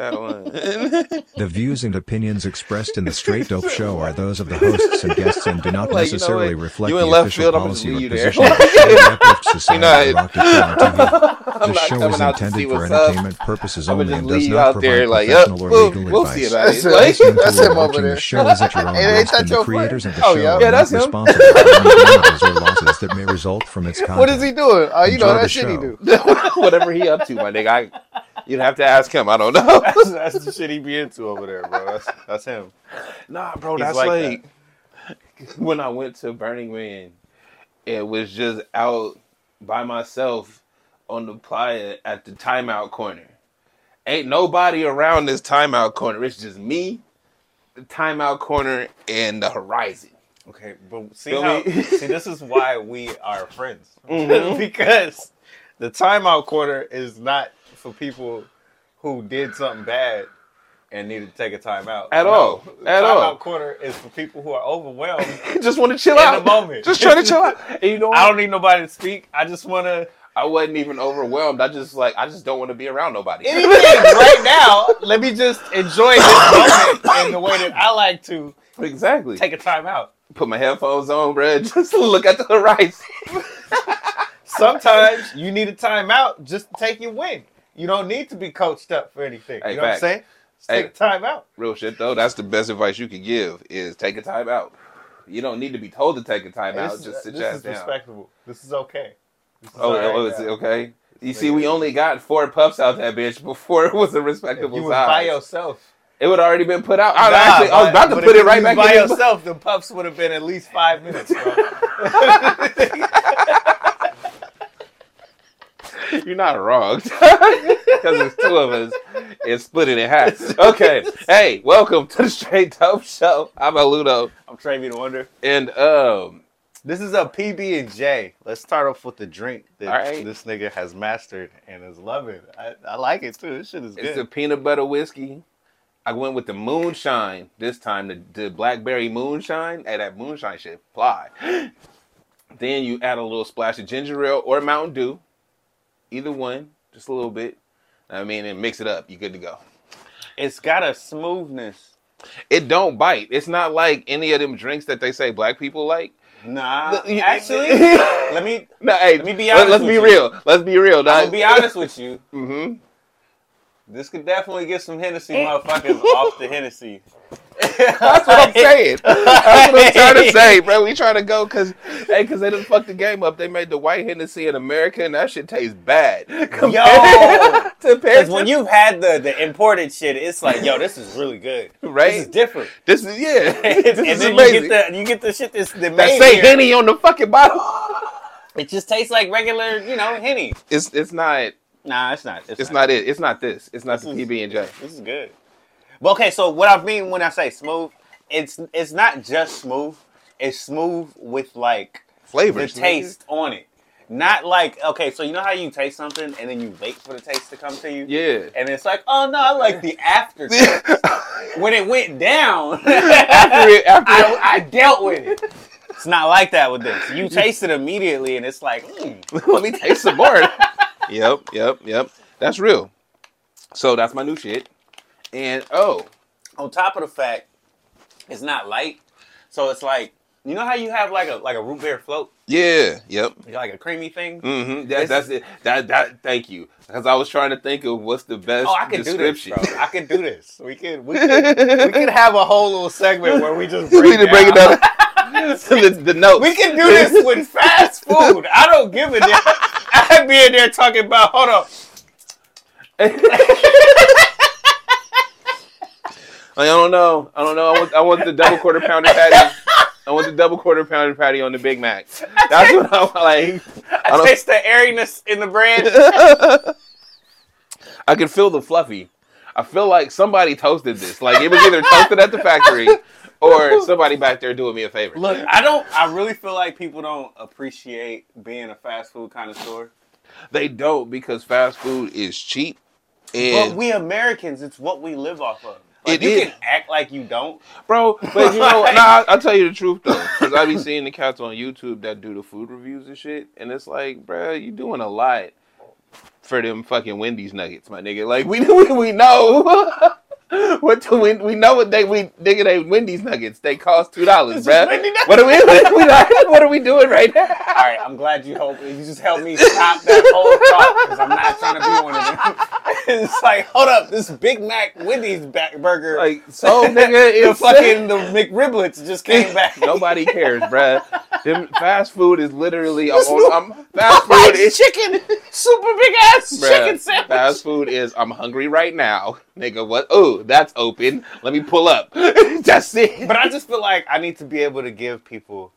that one. The views and opinions expressed in the Straight Dope Show are those of the hosts and guests and do not Like, you know necessarily reflect You the left official field, policy or leave you there. position of the Shady Uplift Society know, or Rock to TV. I'm The show is intended for what's up. entertainment purposes only and does not provide there like, yep, professional or we'll, legal we'll see advice. about it. That's Like, That's him over watching there. the show is at your own risk, and the creators of the Oh, show are not responsible for any damages or losses that may result from its content. What is he doing? Oh, you know that shit he do. Whatever he up to, my nigga. I, you'd have to ask him. I don't know. That's, that's the shit he be into over there, bro. That's that's him. Nah, bro, He's that's like like, when I went to Burning Man. It was just out by myself on the playa at the timeout corner. Ain't nobody around this timeout corner. It's just me, the timeout corner, and the horizon. Okay, but see Feel how me? see this is why we are friends Mhm. because the timeout corner is not for people who did something bad and needed to take a time out. At No, all. At timeout all. corner is for people who are overwhelmed just want to chill in out. In the moment. Just trying to chill out. And you know what? I don't need nobody to speak. I just want to I wasn't even overwhelmed. I just like I just don't want to be around nobody. anything right now. Let me just enjoy this moment in the way that I like to exactly. take a time out. Put my headphones on, bro. Just look at the horizon. Sometimes you need a timeout just to take your win. You don't need to be coached up for anything. Hey, you know what I'm saying? Just Hey. take a timeout. Real shit though. That's the best advice you could give is take a time out. You don't need to be told to take a time Hey, out. is, Just sit this your ass is respectable. This is okay. This is Oh, right oh, is it okay? You see, we only got four puffs out that bitch before it was a If respectable you was by yourself. It would already been put out. I, Nah, actually, I was about to put it right back by yourself. The puffs would have been at least five minutes, bro. You're not wrong. Because there's two of us. and split it in half. Okay. Hey, welcome to the Straight Dope Show. I'm Ludo. I'm TraB The Wonder. And um This is a PB and J. Let's start off with the drink that right. this nigga has mastered and is loving. I, I like it too. This shit is it's good. a peanut butter whiskey. I went with the moonshine this time, the, the blackberry moonshine. Hey, that moonshine shit fly. then you add a little splash of ginger ale or Mountain Dew. Either one, just a little bit. I mean, and mix it up. You're good to go. it's got a smoothness. It don't bite. It's not like any of them drinks that they say black people like. Nah, Look, you- actually, let me No, hey, Let me be Let, us with be you. real. Let's be real, I'm dog. gonna be honest with you. hmm This could definitely get some Hennessy motherfuckers off the Hennessy. That's what I'm saying. That's what I'm trying to say, bro. We trying to go because, hey, because they done fucked the game up. They made the white Hennessy in America, and that shit tastes bad. Yo! Because when you've had the, the imported shit, it's like, yo, this is really good. Right? This is different. this is yeah, and this then is you amazing. get the you get the shit that's the that say here. Henny on the fucking bottle. It just tastes like regular, you know, Henny. It's it's not Nah, it's not. it's not it. It's not this. It's not This the PB and J. This is good. Okay, so what I mean when I say smooth, it's it's not just smooth. It's smooth with like flavor, the taste on it. Not like okay, so you know how you taste something and then you wait for the taste to come to you, Yeah. and it's like, oh no, I like the aftertaste. when it went down, after it, after I, it, I dealt with it. It's not like that with this. You taste it immediately, and it's like, mm. Let me taste some more. yep, yep, yep. That's real. So that's my new shit. And oh, on top of the fact, it's not light. So it's like, you know how you have like a like a root beer float, yeah, yep. like a creamy thing. Mm-hmm. That, that's it. That that. Thank you. Because I was trying to think of what's the best Oh, I can do this, bro. I can do this. We can we can we can have a whole little segment where we just we break, need to break it down. down. the, the notes. We can do this with fast food. I don't give a damn. I'd be in there talking about. Hold on. I don't know. I don't know. I want. I want the double quarter pounder patty. I want the double quarter pounder patty on the Big Mac. That's what I like. I, don't- taste the airiness in the bread. I can feel the fluffy. I feel like somebody toasted this. Like it was either toasted at the factory or somebody back there doing me a favor. Look, I don't. I really feel like people don't appreciate being a fast food kind of store. They don't because fast food is cheap. But And we Americans, it's what we live off of. Like, It you is. can act like you don't. bro, but you know, nah, I- I'll tell you the truth though, because I be seeing the cats on YouTube that do the food reviews and shit, and it's like, bro, you doing a lot for them fucking Wendy's nuggets, my nigga. Like we we, we know what the, we, we know what they we nigga they Wendy's nuggets. They cost two dollars, bruh. Wendy nuggets. What are we, we what are we doing right now? All right, I'm glad you helped. You just helped me stop that whole thought because I'm not trying to be one of them. it's like, hold up, this Big Mac Wendy's back burger, Like so, nigga, the it's fucking the McRiblets just came back. Nobody cares, bruh. Them fast food is literally I'm, on, I'm fast food is chicken, super big ass Bruh, chicken sandwich. Fast food is I'm hungry right now, nigga. What? Oh, that's open. Let me pull up. that's it. But I just feel like I need to be able to give people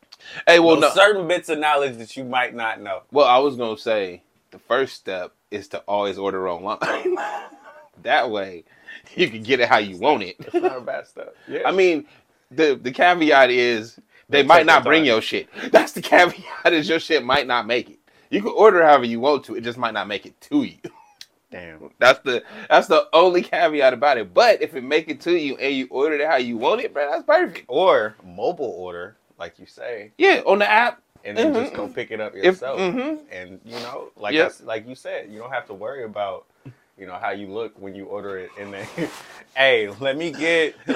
hey, well, no. certain bits of knowledge that you might not know. Well, I was gonna say the first step is to always order online. that way, you can get it how you want it. It's not a bad stuff. Yeah. I mean, the the caveat is they They'll might not bring your shit. That's the caveat is your shit might not make it. You can order however you want to. It just might not make it to you. Damn. That's the that's the only caveat about it. But if it make it to you and you order it how you want it, bro, that's perfect. Or mobile order, like you say, Yeah, on the app. and then Mhm. just go pick it up If yourself. mhm. And you know, like Yep. I like you said, you don't have to worry about you know how you look when you order it. And then, hey, let me get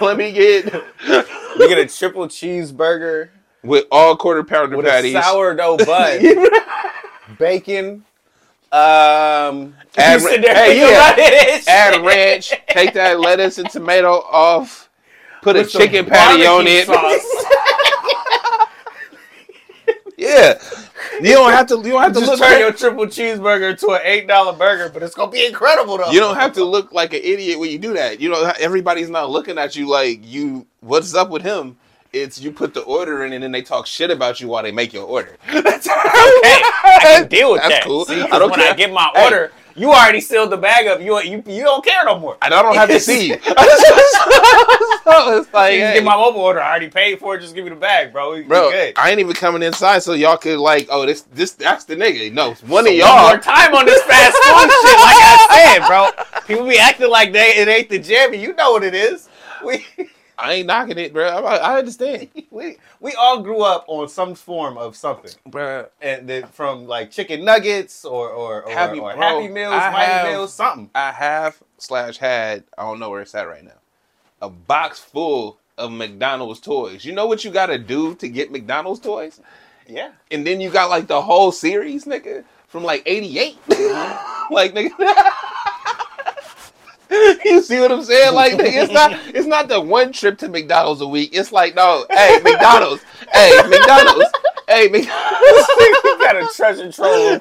Let me get me get a triple cheeseburger with all quarter pounder with patties. a sourdough bun, bacon. Um, Add you sit there hey, yeah. Add ranch. Take that lettuce and tomato off. Put a With some chicken patty on it. Yeah, you don't have to. You don't have to Just look. turn Like, your triple cheeseburger to an eight dollar burger, but it's gonna be incredible though. you don't have to look like an idiot when you do that. You know, everybody's not looking at you like you. What's up with him? It's you put the order in and then they talk shit about you while they make your order. That's Hey, I can deal with That's that. cool. See, I don't when care. I get my Hey. order, you already sealed the bag up. You you, you don't care no more. And I don't have to see you. so it's like, hey, get my mobile order. I already paid for it. Just give me the bag, bro. You bro. I ain't even coming inside so y'all could like, oh, this, this, that's the nigga. No, one So of y'all. more time on this fast food shit, like I said, bro. People be acting like they it ain't the jammy. You know what it is. We I ain't knocking it, bro. I, I understand, we we all grew up on some form of something. bro. and then from like chicken nuggets or or, or, Happy- or bro, Happy Meals, I Mighty have- Meals, something. I have slash had. I don't know where it's at right now. A box full of McDonald's toys. You know what you got to do to get McDonald's toys? Yeah. And then you got like the whole series, nigga, from like '88. Mm-hmm. like, nigga. you see what I'm saying? Like, it's not it's not the one trip to McDonald's a week. It's like, no, hey, McDonald's, hey, McDonald's, hey, McDonald's. you got a treasure trove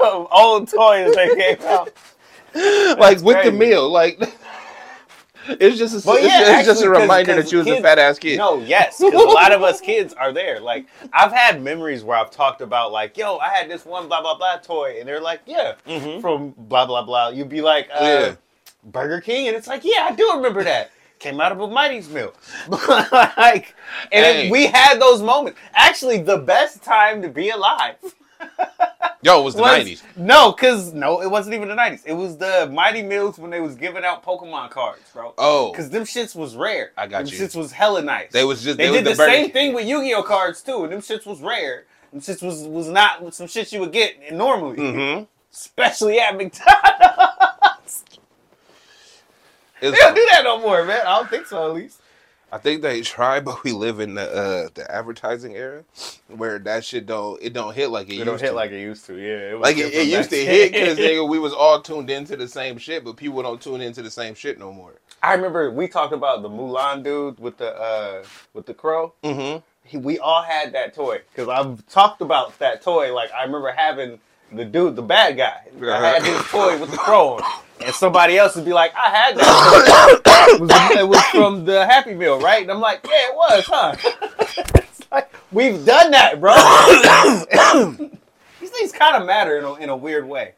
of old toys that came out. like with the meal, like. It's just a, it's, yeah, it's just a actually, 'cause- reminder 'cause that you was a fat ass kid. No, yes, because a lot of us kids are there. Like, I've had memories where I've talked about, like, yo, I had this one blah blah blah toy, and they're like, yeah, Mhm. from blah blah blah. You'd be like, uh, Yeah. Burger King, and it's like, yeah, I do remember that. Came out of a Mighty's meal, like, and Hey. we had those moments. Actually, the best time to be alive. Yo, it was the was- nineties. No, cause no, it wasn't even the nineties. It was the Mighty Mills when they was giving out Pokemon cards, bro. Oh, Cause them shits was rare. I got them you. shits was hella nice. they was just They, was did the, Burger same thing with Yu-Gi-Oh cards too, and them shits was rare. Them shits was was not some shit you would get normally, Mhm. especially at McDonald's. They don't do that no more, man. I don't think so, at least. I think they try, but we live in the uh, the advertising era where that shit don't it don't hit like it, It used don't hit to. like it used to. Yeah, was like it, it used to hit because nigga we was all tuned into the same shit, but people don't tune into the same shit no more. I remember we talked about the Mulan dude with the uh with the crow. Mm-hmm. he, we all had that toy because I've talked about that toy. Like I remember having the dude, the bad guy. I had his toy with the crow on, and somebody else would be like, "I had that." toy. it, was, it was from the Happy Meal, right? And I'm like, "Yeah, it was, huh?" it's like we've done that, bro. These things kind of matter in a, in a weird way.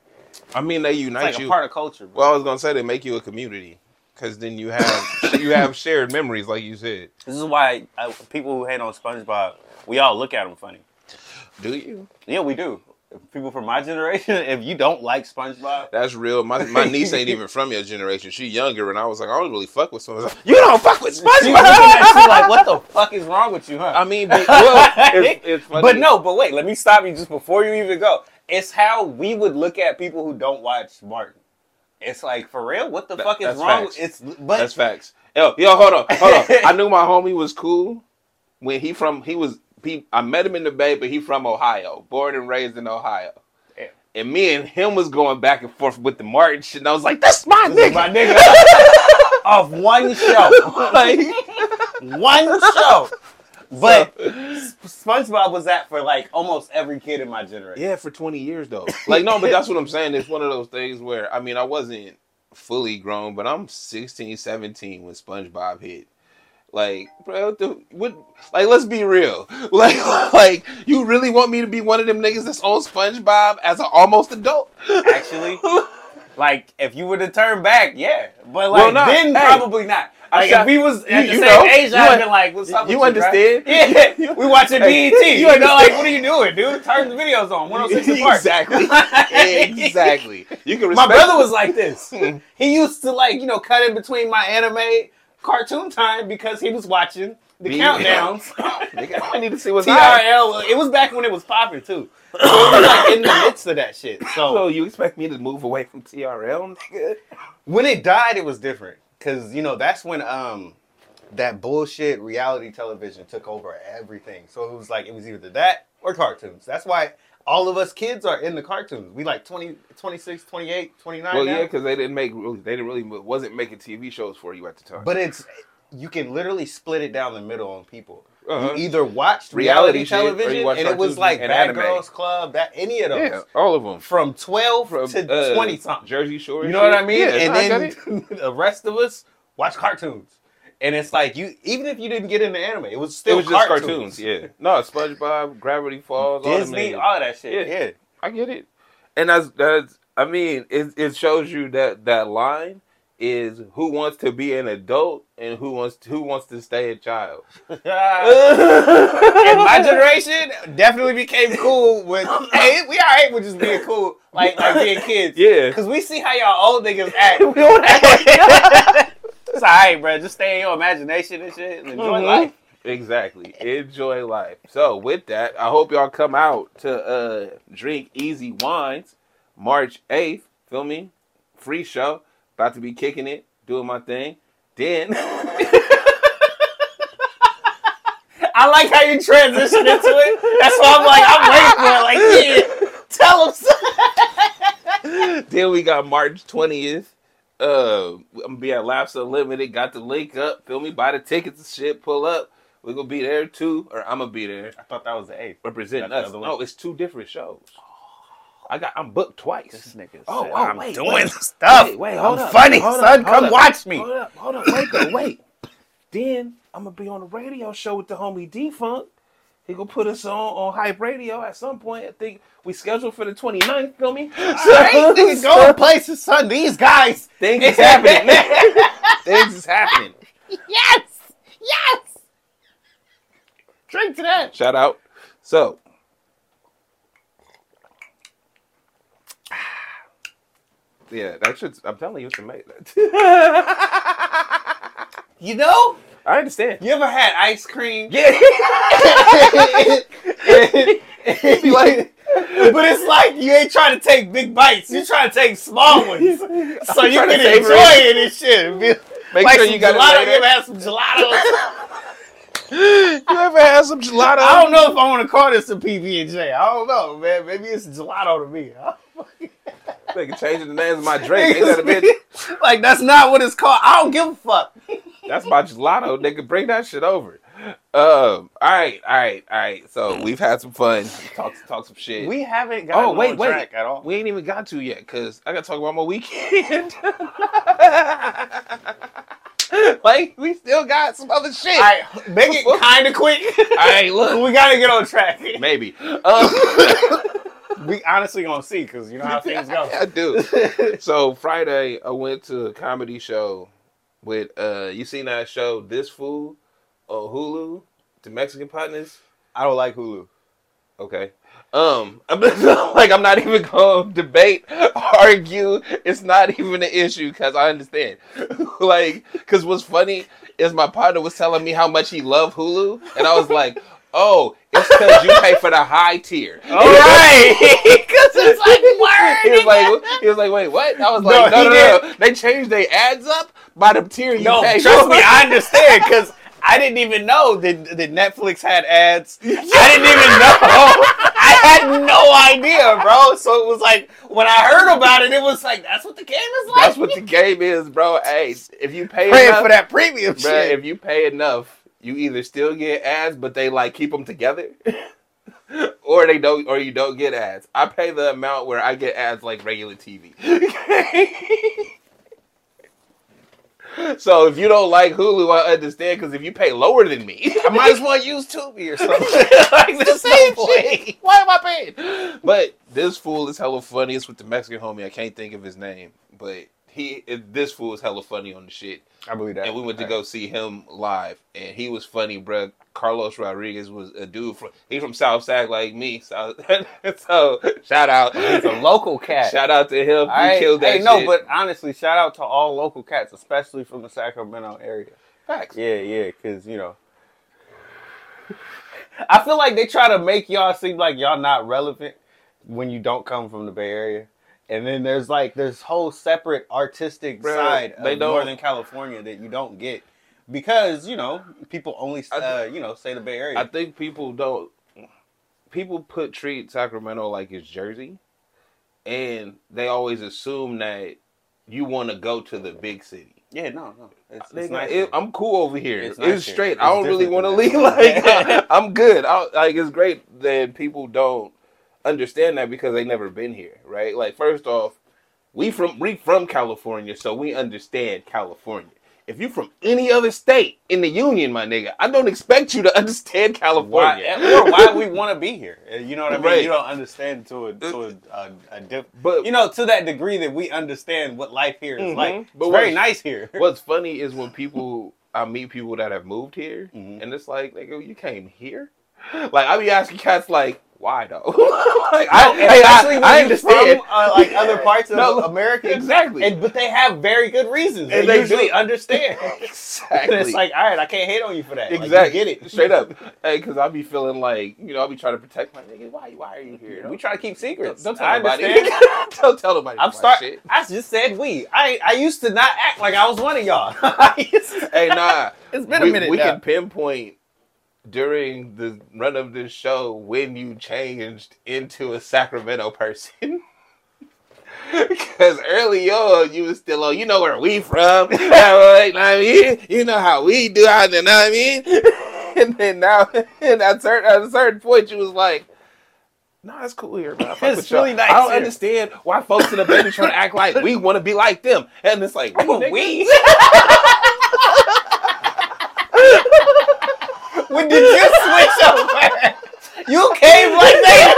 I mean, they It's unite like you. a part of culture. Bro. well, I was gonna say they make you a community because then you have you have shared memories, like you said. This is why uh, people who hate on SpongeBob, we all look at them funny. Do you? Yeah, we do. People from my generation, if you don't like SpongeBob, That's real. My my niece ain't even from your generation. She younger, and I was like, I don't really fuck with SpongeBob. You don't fuck with She was looking like, what the fuck is wrong with you, huh? I mean, but, well, it's, it's but no, but wait, let me stop you just before you even go. it's how we would look at people who don't watch Martin. It's like for real, what the That- fuck is wrong? facts. It's but That's facts. Yo, yo, hold on, hold on. I knew my homie was cool when he from he was I met him in the Bay, but he from Ohio, born and raised in Ohio. And me and him was going back and forth with the Martin shit. And I was like, "That's my This is nigga." my nigga of one show, like, one show. But SpongeBob was that for like almost every kid in my generation. yeah, for twenty years though. Like, no, but that's what I'm saying. It's one of those things where I mean, I wasn't fully grown, but I'm 16, 17 when SpongeBob hit. Like, bro, what the, what? Like, let's be real. Like, like, you really want me to be one of them niggas that's on SpongeBob as an almost adult? Actually, like if you were to turn back, yeah. But like Well, nah, then hey, probably not. Like shot- if we was at you- the you same know, age, I'd been like, "What's up?" you bro? understand? Yeah, we watching Hey, BET. you You, know, like, what are you doing, dude? Turn the videos on. 106 Park. exactly, exactly. You can My respect brother was like this. Hmm. he used to like you know cut in between my anime cartoon time because he was watching the countdowns. I need to see what's up. TRL. It was back when it was popping too. So it was like in the midst of that shit. So So you expect me to move away from TRL, nigga? when it died, it was different because you know that's when um that bullshit reality television took over everything. So it was like it was either that or cartoons. That's why all of us kids are in the cartoons. We like 20, 26, 28, 29 Well, now. yeah, because they didn't make really, they didn't really wasn't making TV shows for you at the time. But it's you can literally split it down the middle on people. Uh-huh. You either watched Reality reality, shit, television and it was like Bad anime. Girls Club, that any of those. yeah, all of them From twelve from to uh, twenty something. Jersey Shore. You know what. I mean? Yeah, and I then the rest of us watch cartoons. And it's like you even if you didn't get into anime, it was still it was just cartoons. cartoons. Yeah, no, SpongeBob, Gravity Falls, all Disney, niggas. all that shit. Yeah. Yeah. I get it, and that's that's. I mean, it it shows you that that line is who wants to be an adult and who wants who wants to stay a child. and my generation definitely became cool with hey, we alright with just being cool, like like being kids. Yeah. Cause we see how y'all old niggas act. We don't act It's alright, bro. Just stay in your imagination and shit and enjoy Mhm. life. Exactly. Enjoy life. So with that, I hope y'all come out to uh drink easy wines March 8th. Feel me? Free show. About to be kicking it, doing my thing. Then I like how you transition into it. That's why I'm like, I'm waiting for it. Like, yeah, tell them. then we got March 20th. Uh, I'm gonna be at Laughs Unlimited. Got the link up. Feel me? Buy the tickets and shit. Pull up. We're gonna be there too, or I'm gonna be there I thought that was the eighth. representing That's us. other. No, it's two different shows. I got. I'm booked twice. nigga. Oh, oh, I'm wait, doing wait. stuff. Wait, wait, hold I'm up. funny, Hold son. hold Come up. watch me. Hold up, hold up, wait, though, wait. then I'm gonna be on the radio show with the homie D Funk. He gonna put us on on Hype Radio at some point. I think we scheduled for the 29th. Feel me? All right, nigga, go places, son. These guys. Things is happening. man. Things is happening. Yes, yes. Drink to that. Shout out. So. Yeah, that should. I'm telling you, it's amazing. You know, I understand. you ever had ice cream? Yeah. Be like, but it's like you ain't trying to take big bites. You're trying to take small ones, so you can enjoy it and shit. Make like sure you got gelato. it You ever later. had some gelato? You ever had some gelato? I don't know if I want to call this a PB and J. I don't know, man. Maybe it's gelato to me. They can change the names of my drink. Ain't that a bitch? like that's not what it's called. I don't give a fuck. That's my gelato. They can bring that shit over. Um. All right. All right. All right. So we've had some fun. Talk. Talk some shit. We haven't got oh wait, wait. track at all. We ain't even got to yet because I got to talk about my weekend. like we still got some other shit. All right, make it kind of quick. All right. Look. we gotta get on track. Maybe. Um, We honestly gonna see because you know how things go. I do. So Friday, I went to a comedy show with uh, you seen that show This Fool on Hulu, the Mexican partners. I don't like Hulu. Okay. Um, I'm like I'm not even gonna debate, argue. It's not even an issue because I understand. like, because what's funny is my partner was telling me how much he loved Hulu, and I was like, Oh, it's because you pay for the high tier. All right, because it's like word. He was like, he was like, wait, what? I was like, no, he no, no, They changed their ads up by the tier you No, pay. trust me, I understand because I didn't even know that, that Netflix had ads. I didn't even know. I had no idea, bro. So it was like when I heard about it, it was like that's what the game is like. That's what the game is, bro. Hey, if you pay praying enough, for that premium bruh, shit. if you pay enough, you either still get ads, but they like keep them together, or they don't, or you don't get ads. I pay the amount where I get ads like regular TV. so if you don't like Hulu, I understand because if you pay lower than me, I might as well use Tubi or something. like the no same point. shit. Why am I paying? But this fool is hella funny. It's with the Mexican homie. I can't think of his name, but he this fool is hella funny on the shit. I believe that. And we went to go see him live, and he was funny, bruh. Carlos Rodriguez was a dude from he's from South Sac like me, so, so shout out, He's a local cat. shout out to him. He I, killed that hey, no, but honestly, shout out to all local cats, especially from the Sacramento area. facts. Yeah, yeah, because you know, I feel like they try to make y'all seem like y'all not relevant when you don't come from the Bay Area, and then there's like this whole separate artistic Bruh, side of Northern California that you don't get because you know people only I uh, you know say the Bay Area. I think people don't. People put treat Sacramento like it's Jersey, and they always assume that you want to go to the big city. yeah, no, no, it's, it's nice it- I'm cool over here. It's It's, nice straight. It's I don't really want to leave. Like I'm good. I, like it's great that people don't understand that because they never been here, right? Like first off, we from we from California, so we understand California. If you from any other state in the union, my nigga, I don't expect you to understand why, California. or why we want to be here. Uh, You know what I mean? Right. You don't understand to a to a, a, a diff- But you know to that degree that we understand what life here is Mhm. like. But it's very nice here. What's funny is when people I meet people that have moved here, Mhm. and it's like, nigga, you came here. Like I be asking cats, like, why though? like, No, I, hey, I, I understand. from uh, like other parts of No, America, exactly. and but they have very good reasons. And they usually do. understand. exactly. and it's like, all right, I can't hate on you for that. Like, you exactly. get it Straight up. Hey, because I be feeling like, you know, I be trying to protect my nigga. Why? Why are you here? We try to keep secrets. Don't tell I nobody. understand. don't tell nobody. I'm starting. I just said we. I I used to not act like I was one of y'all. I used to- Hey, nah. It's been a minute We now. can pinpoint during the run of this show when you changed into a Sacramento person. Because early on, you was still on, you know where we from. you know what I mean? You know how we do out there, you know what I mean? And then now, and at, certain, at a certain point, you was like, no, it's cool here, man. It's really nice I don't here." understand why folks in the baby trying to act like we want to be like them. And it's like, we. When did you switch over? You came like that.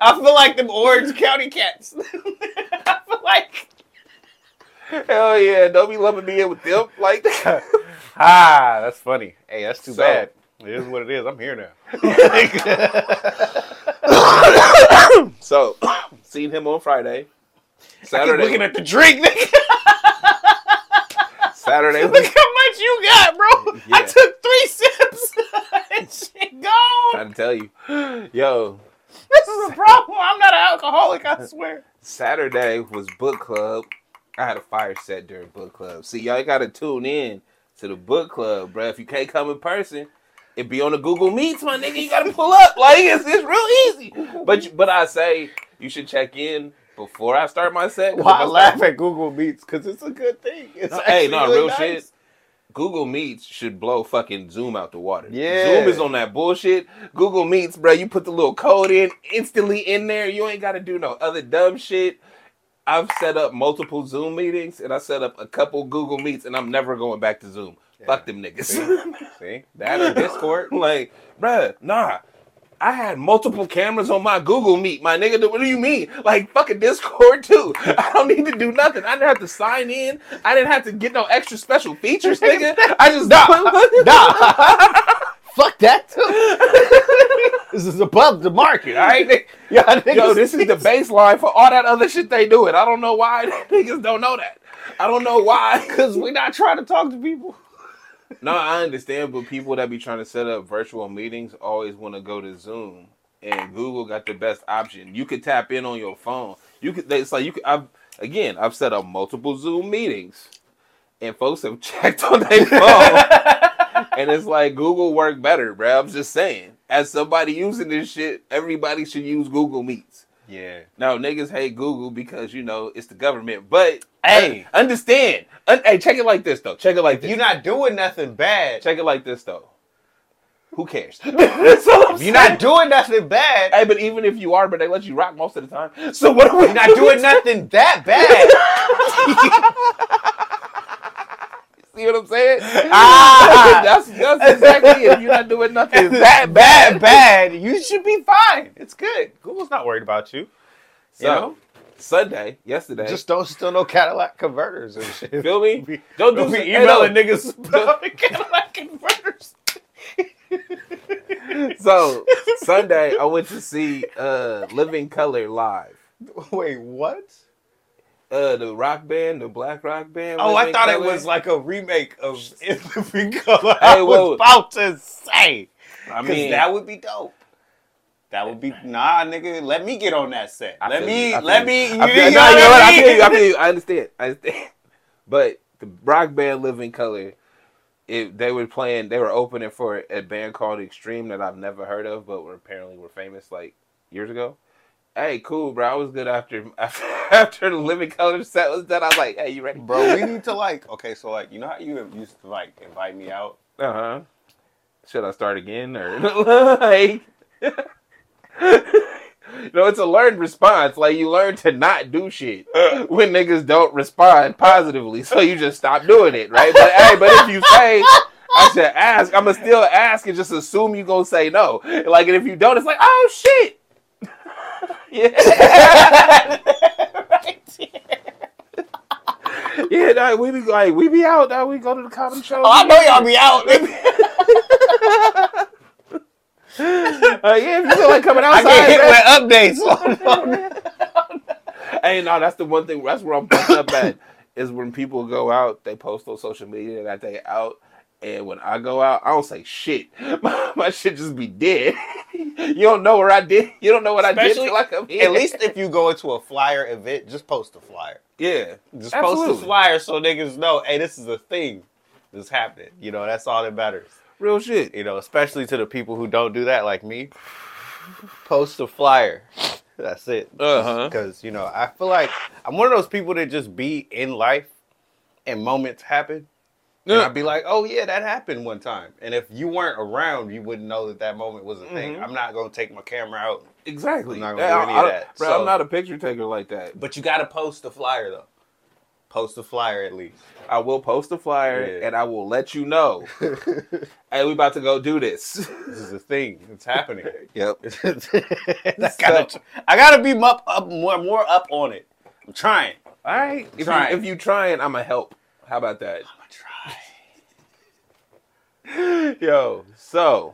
I feel like them Orange County cats. I feel like Hell yeah, don't be lumping me in with them like ah, that's funny. Hey, that's too So- bad. It is what it is. I'm here now. so, seen him on Friday. Saturday, looking at the drink. nigga. Saturday, Look how much you got, bro. I took three sips. shit gone. trying to tell you, yo, This is a problem. I'm not an alcoholic. I swear. Saturday was book club. I had a fire set during book club. See, y'all got to tune in to the book club, bro. If you can't come in person, it be on the Google Meets, my nigga. You got to pull up. Like it's, it's real easy. But but I say you should check in before I start my set. Why I laugh start- at Google Meets? Because it's a good thing. It's No, hey, no, really real nice. shit. Google Meets should blow fucking Zoom out the water. Yeah. Zoom is on that bullshit. Google Meets, bro, you put the little code in instantly in there. You ain't got to do no other dumb shit. I've set up multiple Zoom meetings and I set up a couple Google Meets and I'm never going back to Zoom. Fuck them niggas. See that or Discord? like, bruh, nah. I had multiple cameras on my Google Meet, my nigga. What do you mean? Like fucking Discord too. I don't need to do nothing. I didn't have to sign in. I didn't have to get no extra special features, nigga. I just Nah, nah. Fuck that too. this is above the market, all right? Yeah, Yo, this is the baseline for all that other shit they do. It. I don't know why niggas don't know that. I don't know why. because we're not trying to talk to people. No, I understand, but people that be trying to set up virtual meetings always want to go to Zoom, and Google got the best option. You could tap in on your phone. You could. It's like you could. I've again. I've set up multiple Zoom meetings, and folks have checked on their phone, and it's like Google work better, bro. I'm just saying. As somebody using this shit, everybody should use Google Meets. Yeah. Now niggas hate Google because you know it's the government. But Hey. un- understand. Un- hey, check it like this though. Check it like this. You're not doing nothing bad. Check it like this though. Who cares? That's all I'm You're not doing nothing bad. Hey, but even if you are, but they let you rock most of the time. So what are we You're not doing nothing that bad. See what I'm saying? Ah. that's that's exactly it. You're not doing nothing that bad, bad. bad. You should be fine. It's good. Google's not worried about you. So You know? Sunday, yesterday. Just don't steal no Cadillac converters and shit. feel me? Be- Don't do be hey, emailing no. niggas about Cadillac converters. So Sunday, I went to see uh Living Colour live. Wait, what? Uh, the rock band, the black rock band. Oh, I Living thought it was like a remake of In Living Color. Hey, I was whoa. about to say. I mean, that would be dope. That would be nah, nigga. Let me get on that set. I let me, you, let me. You, I feel, you no, know you know what? I I feel you. I feel you. I understand. I understand. But the rock band Living Colour, it, they were playing. They were opening for a band called Extreme that I've never heard of, but were apparently were famous like years ago. Hey, cool, bro. I was good after after, after the Living Colour set was done. I was like, hey, you ready, Bro, we need to like. Okay, so like, you know how you used to like invite me out. Uh huh. Should I start again or like? No, it's a learned response. Like you learn to not do shit uh. when niggas don't respond positively, so you just stop doing it, right? But hey, but if you say I should ask, I'ma still ask and just assume you gonna say no. Like, and if you don't, it's like, oh shit. yeah. Yeah, nah, we be like we be out. Nah, we go to the comedy show. Oh, I know y'all be out. Uh, yeah, if you feel like coming outside, I outside, get hit man. with updates. Hey, no, that's the one thing. That's where I'm fucked up at. Is when people go out, they post on social media that they out, and when I go out, I don't say shit. My, my shit just be dead. you don't know where I did. You don't know what I did Especially- till I come here. At least if you go into a flyer event, just post a flyer. yeah, Just post a flyer so niggas know, hey, this is a thing that's happening. You know, that's all that matters. Real shit. You know, especially to the people who don't do that, like me. Post a flyer. That's it. Uh-huh. Because you know, I feel like I'm one of those people that just be in life, and moments happen. And Yeah. I'd be like, oh yeah, that happened one time. And if you weren't around, you wouldn't know that that moment was a thing. Mhm. I'm not gonna take my camera out, Exactly. I'm not gonna do any I- of that. Bro, So- I'm not a picture taker like that. but you gotta post a flyer though. Post a flyer at least. I will post a flyer Yeah. and I will let you know. hey, we about to go do this. This is a thing. It's happening. yep. I, gotta, I gotta be up, up more, more up on it. I'm trying. All right. If you, Trying. if you trying, I'ma help. How about that? I'm gonna try. Yo, so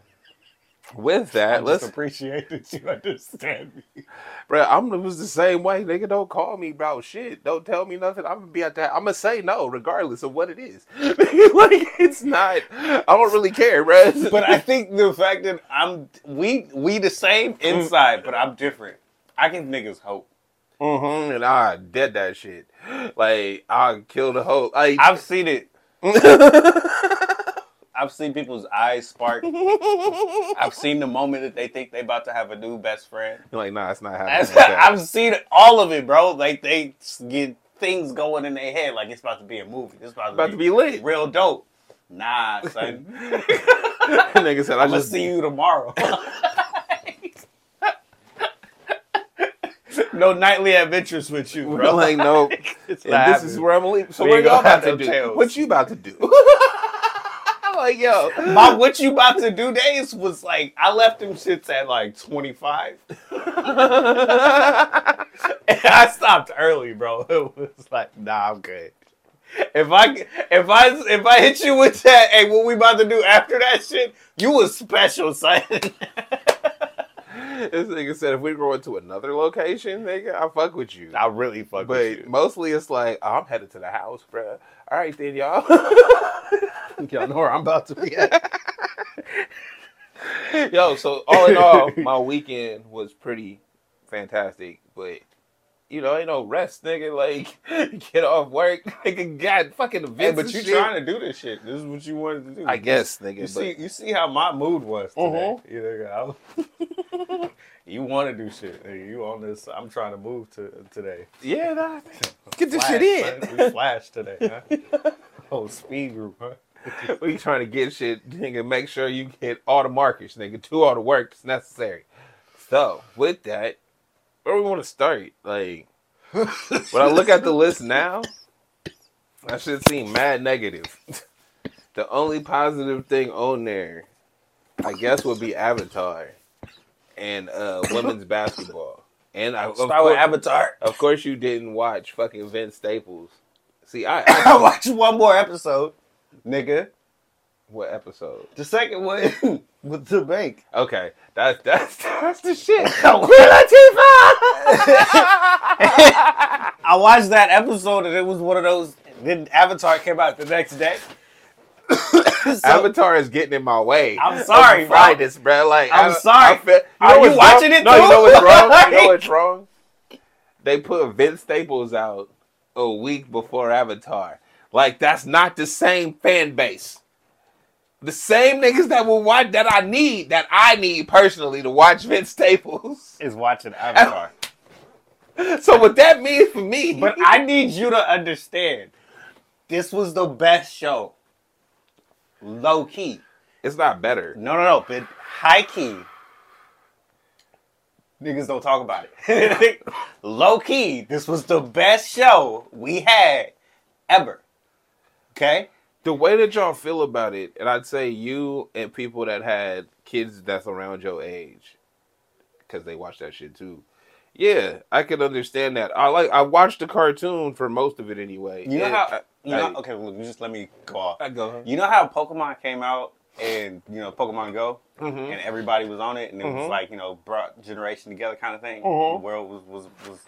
with that, I let's, appreciate that you understand me. bro. I'm it was the same way. Nigga, don't call me about shit. Don't tell me nothing. I'm gonna be at that. I'm gonna say no, regardless of what it is. like it's not. I don't really care, bro. But I think the fact that I'm we we the same inside, but I'm different. I give niggas hope. hmm and I dead that shit. Like I kill the hope. Like I've seen it. I've seen people's eyes spark. I've seen the moment that they think they about to have a new best friend. like nah, it's not happening. Like that. I've seen all of it, bro. Like they get things going in their head, like it's about to be a movie. It's about to, about to be lit. real dope. Nah, son. Nigga said I I'm gonna just see you tomorrow. no nightly adventures with you, Bro, bro. like no. It's this is where I'm gonna leave. So We what ain't y'all gonna about have to do? tails. What you about to do? I'm like yo, My what you about to do days was like I left them shits at like 25. And I stopped early, bro. It was like, nah, I'm good. If I if I if I hit you with that, hey, what we about to do after that shit? You was special, son. This nigga said if we go into another location, nigga, I fuck with you. I really fuck but with you. But mostly it's like, oh, I'm headed to the house, bruh. All right then, y'all. Y'all know where I'm about to be at. Yo, so all in all, my weekend was pretty fantastic, but you know, ain't no rest, nigga. Like, get off work, nigga. God, fucking events. Hey, but you shit. trying to do this shit. This is what you wanted to do. I guess, nigga. You see, you see how my mood was today. Mhm. You, know, I- you want to do shit. nigga. You on this? I'm trying to move to today. yeah, nah, get this shit in. We flash today. Huh? oh, speed group. Huh? we trying to get shit, nigga. Make sure you get all the markers, nigga. Do all the work that's necessary. So with that, where we want to start? Like, when I look at the list now, I should seem mad negative. the only positive thing on there, I guess, would be Avatar and uh, women's basketball. And I, Start course, with Avatar. of course, you didn't watch fucking Vince Staples. See, I, I I watched one more episode, nigga. What episode? The second one with the bank. Okay, that's that's that's the shit. I watched that episode and it was one of those. Then Avatar came out the next day. So- Avatar is getting in my way. I'm sorry, bro. Bro. Like I'm I- sorry. I feel- you Are you watching wrong? it No, you know what's wrong. You know what's wrong? They put Vince Staples out a week before Avatar. Like that's not the same fan base. The same niggas that will watch that I need, that I need personally to watch Vince Staples. is watching Avatar. So what that means for me, But I need you to understand, this was the best show. Low key. it's not better. No, no, no. But high key. Niggas don't talk about it. Low key, this was the best show we had ever. Okay? The way that y'all feel about it, and I'd say you and people that had kids that's around your age, because they watch that shit too. Yeah, I can understand that. I like. I watched the cartoon for most of it anyway. You know And how I, you know I- okay, well, just let me go off. I go. You know how Pokemon came out and you know Pokemon Go Mhm. and everybody was on it and it was Mhm. like, you know, brought generation together kind of thing. Mhm. The world was was, was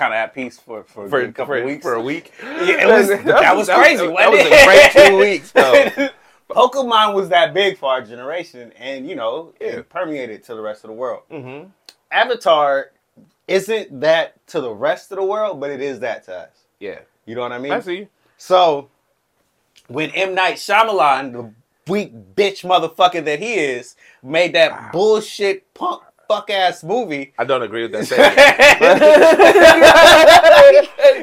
kind of at peace for for, a for, good couple for, weeks. for a week. Yeah, it was- that was crazy, That, wasn't was a great two weeks. Though. Pokemon was that big for our generation, and you know, Yeah. it permeated to the rest of the world. hmm Avatar isn't that to the rest of the world, but it is that to us. Yeah, You know what I mean? I see. So when M Night Shyamalan, the weak bitch motherfucker that he is, made that bullshit punk fuck ass movie. I don't agree with that statement.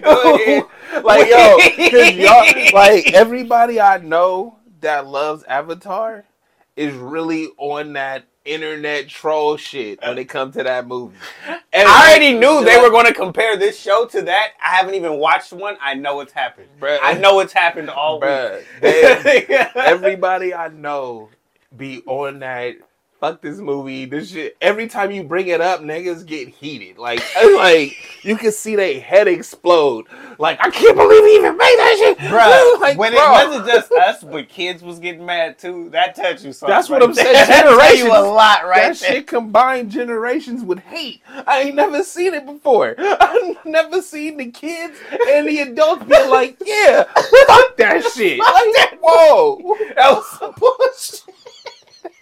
Ahead. like yo, 'cause y'all, like everybody I know that loves Avatar is really on that internet troll shit when it comes to that movie. And I already knew they were going to compare this show to that. I haven't even watched one. I know it's happened. Bruh. I know it's happened all Bruh, week. they- everybody I know be on that. Fuck this movie. This shit. Every time you bring it up, niggas get heated. Like, like you can see their head explode. Like, I can't believe he even made that shit, Bruh, Like, when bro. it wasn't just us, but kids was getting mad too, that tells you something. That's what I'm saying. there. That tell you Generations. a lot right that there. shit combined generations with hate. I ain't never seen it before. I've never seen the kids and the adults be like, yeah, fuck that shit. Like, whoa. That was some bullshit.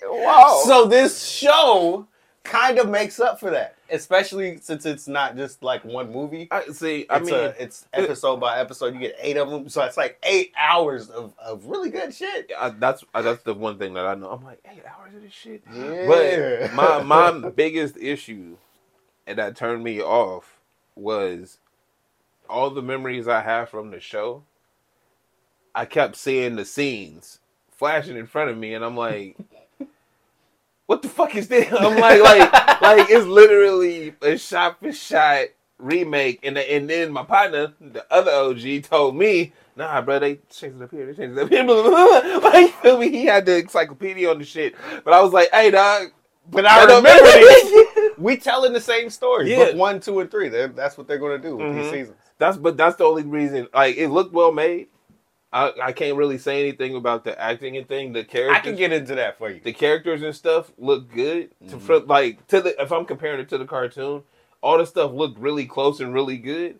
Whoa. So this show kind of makes up for that, especially since it's not just like one movie. I see, I It's, mean, a, it's episode by episode. You get eight of them, so it's like eight hours of, of really good shit. I, that's uh, that's the one thing that I know. I'm like, eight hours of this shit. Yeah. But my my biggest issue, and that turned me off, was all the memories I have from the show. I kept seeing the scenes flashing in front of me, and I'm like, "What the fuck is this?" I'm like, like, like it's literally a shot for shot remake, and the, and then my partner, the other OG, told me. Nah, bro, they changed it up here. They changed it up here. Like, feel me? He had the encyclopedia on the shit. But I was like, hey, dog. But I remember this. We telling the same story. Yeah. Book one, two, and three. They're, that's what they're going to do with Mhm. these seasons. That's but that's the only reason. Like it looked well made. I, I can't really say anything about the acting and thing. The characters, I can get into that for you. the characters and stuff look good. To, Mhm. for, like to the if I'm comparing it to the cartoon, all the stuff looked really close and really good.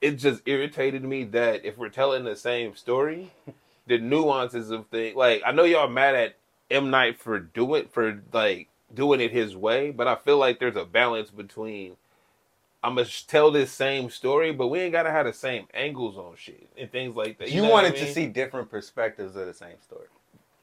It just irritated me that if we're telling the same story, the nuances of things like I know y'all mad at M Night for doing for like doing it his way, but I feel like there's a balance between I'm gonna tell this same story, but we ain't gotta have the same angles on shit and things like that. You, know wanted I to see different perspectives of the same story.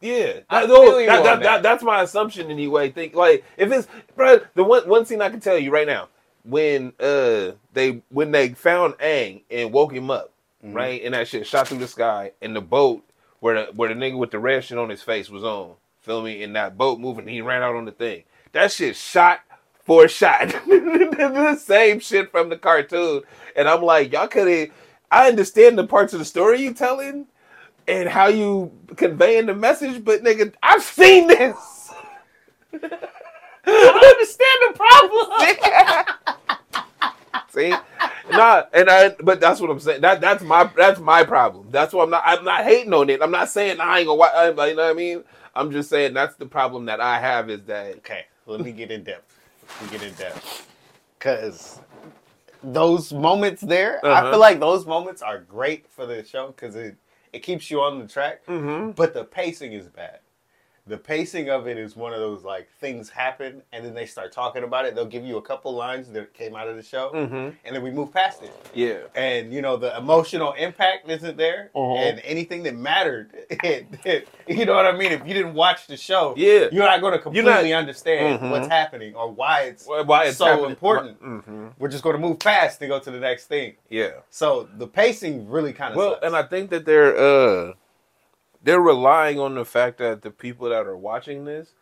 Yeah, that- that- that- that. that- that's my assumption anyway. Think like if it's bro, the one one scene I can tell you right now when uh they when they found Aang and woke him up Mhm. right and that shit shot through the sky and the boat where the where the nigga with the red shit on his face was on feel me and that boat moving he ran out on the thing that shit shot for a shot the same shit from the cartoon and I'm like y'all could have I understand the parts of the story you telling and how you conveying the message, but nigga, I've seen this. I understand the problem. See, nah, and I, but that's what I'm saying. That that's my that's my problem. That's why I'm not I'm not hating on it. I'm not saying I ain't gonna. wa- I, you know what I mean? I'm just saying that's the problem that I have is that Okay, let me get in depth. Me get in depth. Because those moments there, I Uh-huh. feel like those moments are great for the show because it, it keeps you on the track. Mhm. But the pacing is bad. The pacing of it is one of those like things happen and then they start talking about it. They'll give you a couple lines that came out of the show Mhm. and then we move past it. yeah. And you know the emotional impact isn't there, Uh-huh. and anything that mattered, you know what I mean. If you didn't watch the show, Yeah. you're not going to You're not- completely understand Mhm. what's happening or why it's Why- it's so happening. important. hmm We're just going to move past and go to the next thing. Yeah. So the pacing really kind of Well, sucks. and I think that they're uh they're relying on the fact that the people that are watching this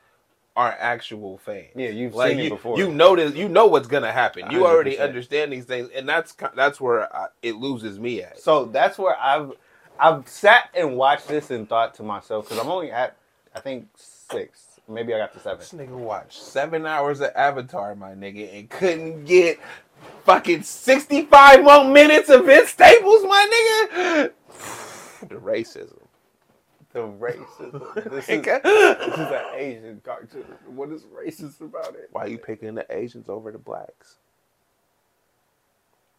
are actual fans. yeah, you've Like seen you, it before. you know this, you know what's gonna happen. You already 100%. understand these things, and that's that's where I, it loses me at. so that's where I've I've sat and watched this and thought to myself because I'm only at I think six, maybe I got to seven. This nigga watched seven hours of Avatar, my nigga, and couldn't get fucking sixty five more minutes of Vince Staples, my nigga. the racism. The racism. This is, this is an Asian cartoon. What is racist about it? Why are you picking the Asians over the blacks?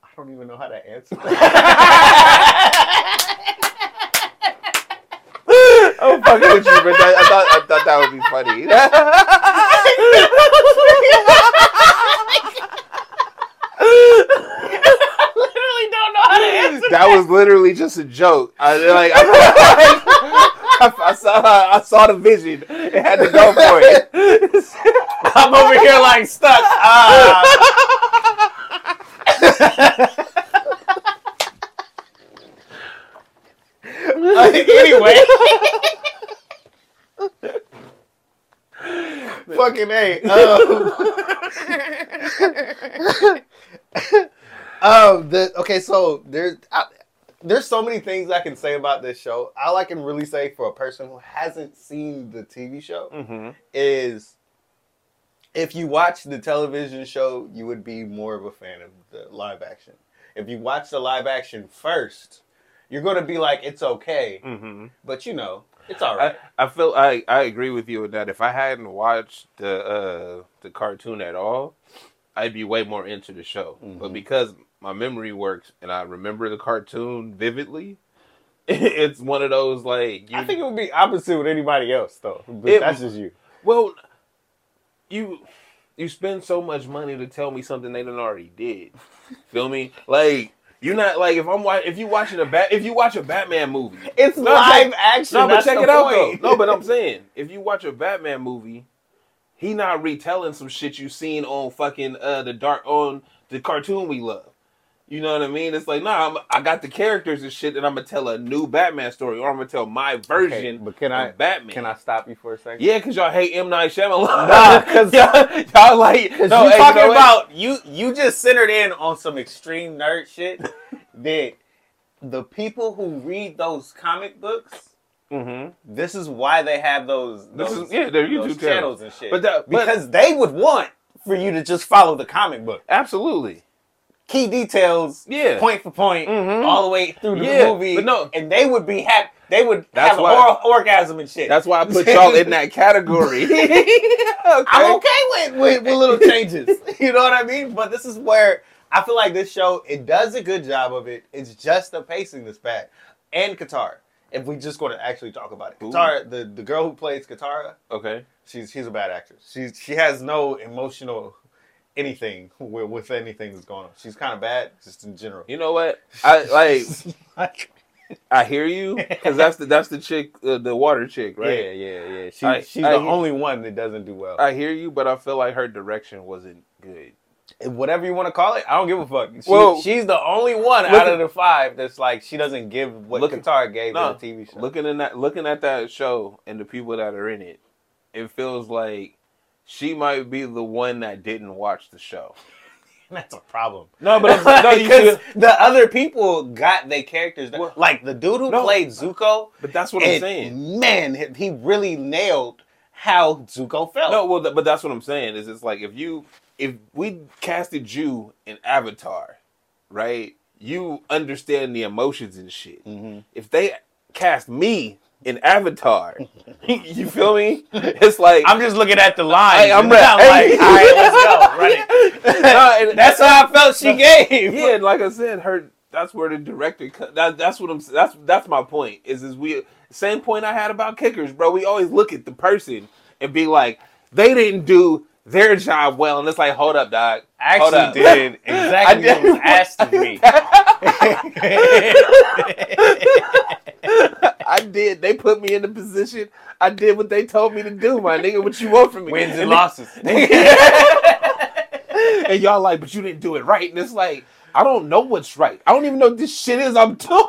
I don't even know how to answer. That. I'm fucking with you, but that, I thought I thought that would be funny. I literally don't know how to answer. that was literally just a joke. I like I, I saw I saw the vision. It had to go for it. I'm over here like stuck. Ah. Uh, anyway. Fucking A. Um, um, the, okay, so there's I, there's so many things I can say about this show. All I can really say for a person who hasn't seen the TV show Mm-hmm. is if you watch the television show, you would be more of a fan of the live action. If you watch the live action first, you're going to be like, it's okay, Mm-hmm. but you know, it's all right. I, I feel I, I agree with you with that. If I hadn't watched the uh, the cartoon at all, I'd be way more into the show. But Mhm. because my memory works and I remember the cartoon vividly, it's one of those like you, I think it would be opposite with anybody else, though. But It- that's just you. well you you spend so much money to tell me something they done already did. Feel me? Like you're not like if I'm if you watching a bat if you watch a Batman movie. It's No, live action. No, but check it out though. No, but I'm saying if you watch a Batman movie, he not retelling some shit you seen on fucking uh the dark on the cartoon we love. You know what I mean? It's like, nah, I'm, I got the characters and shit, and I'm gonna tell a new Batman story, or I'm gonna tell my version Okay, but can I Batman. can I stop you for a second? Yeah, cause y'all hate M Night Shyamalan. Nah, 'cause- y'all, y'all like Because no, you hey, talking know what? about you you just centered in on some extreme nerd shit that the people who read those comic books, Mhm. this is why they have those, This those is- yeah, their YouTube channels channels. and shit. But that- but- because they would want for you to just follow the comic book. Absolutely. Key details, Yeah. point for point, Mhm. all the way through the Yeah, movie. but no- and they would be happy. they would That's have an why- or- orgasm and shit. That's why I put y'all in that category. I'm okay with, with, with little changes. you know what I mean? But this is where I feel like this show it does a good job of it. It's just the pacing that's bad. And Katara. If we just going to actually talk about it? Katara, the, the girl who plays Katara, Okay. she's she's a bad actress. She's she has no emotional anything with, with anything that's going on. She's kind of bad, just in general. You know what? I like. I hear you because that's the that's the chick, uh, the water chick, yeah, right? yeah, yeah. She, I- she's I the hear- only one that doesn't do well. I hear you, but I feel like her direction wasn't good. whatever you want to call it, I don't give a fuck. She, Well, she's the only one out at- of the five that's like she doesn't give what Look- gave no, in the TV show. Looking at that, looking at that show and the people that are in it, it feels like she might be the one that didn't watch the show. that's a problem. No, but I'm, no, you because see, the other people got their characters. Well, like the dude who no. played Zuko. but that's what I'm saying. Man, he- he really nailed how Zuko felt. No, well, th- but that's what I'm saying. Is it's like if you if we casted you in Avatar, right? You understand the emotions and shit. Mhm. If they cast me in Avatar, you feel me? It's like I'm just looking at the line. I'm and ready. I'm Hey. like, all right, let's go. Run it. No, and- That's how I felt she gave. yeah, and like I said, her that's where the director cut. That, that's what I'm. That's that's my point. Is is we same point I had about kickers, bro. We always look at the person and be like, they didn't do their job well, and it's like, hold up, dog. I actually up. did exactly I what was asked of me. I did. They put me in the position. I did what they told me to do, my nigga. What you want from me? Wins and And losses. and y'all like, but you didn't do it right. And it's like, I don't know what's right. I don't even know what this shit is I'm doing.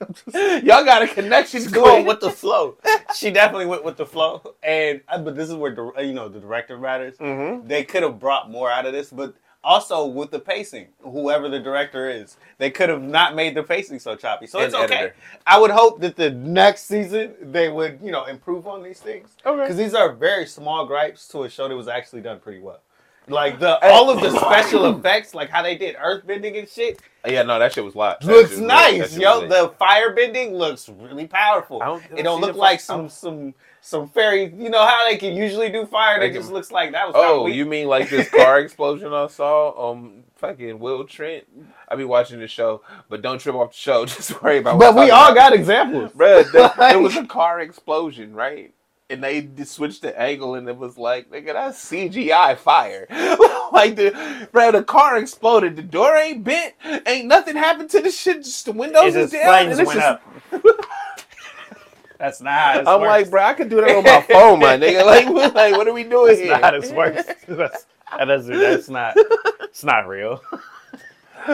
y'all got a connection to going with the flow. She definitely went with the flow, and uh, but this is where the you know the director matters. Mhm. They could have brought more out of this, but also with the pacing, whoever the director is, they could have not made the pacing so choppy. So And it's okay. editor. I would hope that the next season they would you know improve on these things Okay. because these are very small gripes to a show that was actually done pretty well. Like the all of the special effects, like how they did earth bending and shit, uh, Yeah, no, that shit was live. That looks shit was nice, yo. was lit. The fire bending looks really powerful. I don't- I it don't look like fi- some some some fairy. You know how they can usually do fire? They They just looks like that was. kinda Oh, weak. you mean like this car explosion I saw on fucking Will Trent? I be watching the show, but don't trip off the show. Just worry about. But what we all talking got examples. Bruh, there, there Like- was a car explosion, right? And they switched the angle, and it was like, nigga, that's CGI fire. like the, bro, the car exploded. The door ain't bent. Ain't nothing happened to the shit. Just the windows is down. flames went just- up. That's not I'm works. like, bro, I could do that on my phone, my nigga. Like, what, like, what are we doing that's here? not how this works. That's, that doesn't, that's not. It's not real.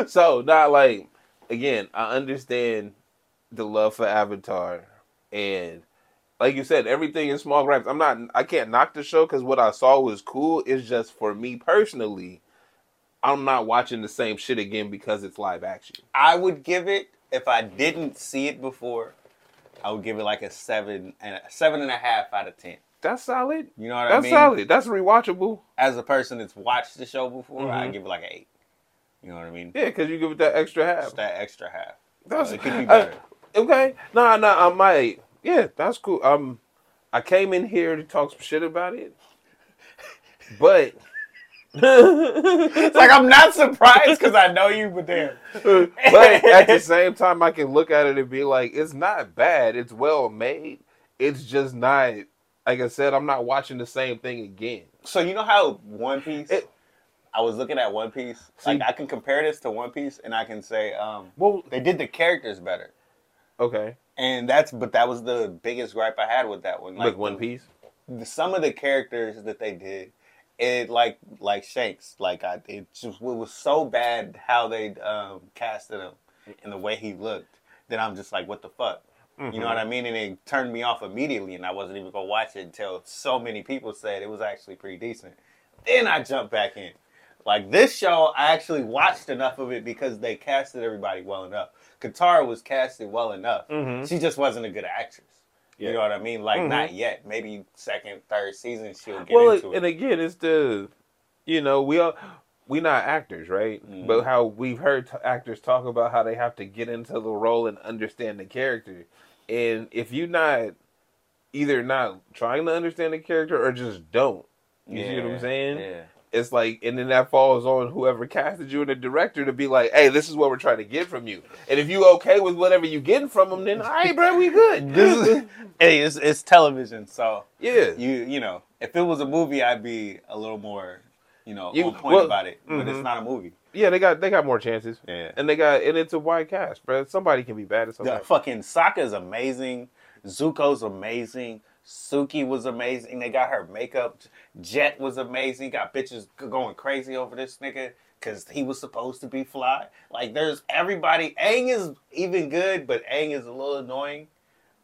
so not like again i understand the love for avatar and like you said everything in small gripes i'm not i can't knock the show because what i saw was cool it's just for me personally i'm not watching the same shit again because it's live action I would give it if I didn't see it before. I would give it like a seven and a seven and a half out of ten. that's solid You know what I mean? that's solid that's rewatchable As a person that's watched the show before, I Mhm. give it like an eight. You know what I mean? yeah because you give it that extra half Just that extra half. That's- So it could be uh, better. okay no no i might yeah that's cool um i came in here to talk some shit about it but It's like I'm not surprised because I know you, but damn. but at the same time, I can look at it and be like, it's not bad. It's well made. It's just not. Like I said, I'm not watching the same thing again. So you know how One Piece? It- I was looking at One Piece. See- like I can compare this to One Piece, and I can say um, Well, they did the characters better, okay. And that's but that was the biggest gripe I had with that one. Like One Piece. the, some of the characters that they did, it like like Shanks, like I it just it was so bad how they um, casted him and the way he looked that I'm just like, what the fuck. You know what I mean? And it turned me off immediately, and I wasn't even gonna watch it until so many people said it was actually pretty decent. Then I jumped back in. Like this show, I actually watched enough of it because they casted everybody well enough. Katara was casted well enough. Mhm. She just wasn't a good actress. You know what I mean? Like Mhm. not yet. Maybe second, third season she'll get Well, into it. and again, it's the, you know, we all. We not actors, right? Mhm. But how we've heard t- actors talk about how they have to get into the role and understand the character. and if you not either not trying to understand the character or just don't, you see what I'm saying? Yeah. It's like, and then that falls on whoever casted you and the director to be like, "Hey, this is what we're trying to get from you." And if you okay with whatever you getting from them, then all right, bro, we good. This is hey, it's it's television, so yeah, you you know, if it was a movie, I'd be a little more, you know, You- on point well, about it. But mhm. it's not a movie. yeah, they got they got more chances, Yeah. and they got and it's a wide cast, bro. Somebody can be bad at The something. fucking Sokka's amazing. Zuko's amazing. Suki was amazing. They got her makeup. Jet was amazing. Got bitches going crazy over this nigga because he was supposed to be fly. Like there's everybody. Aang is even good, but Aang is a little annoying.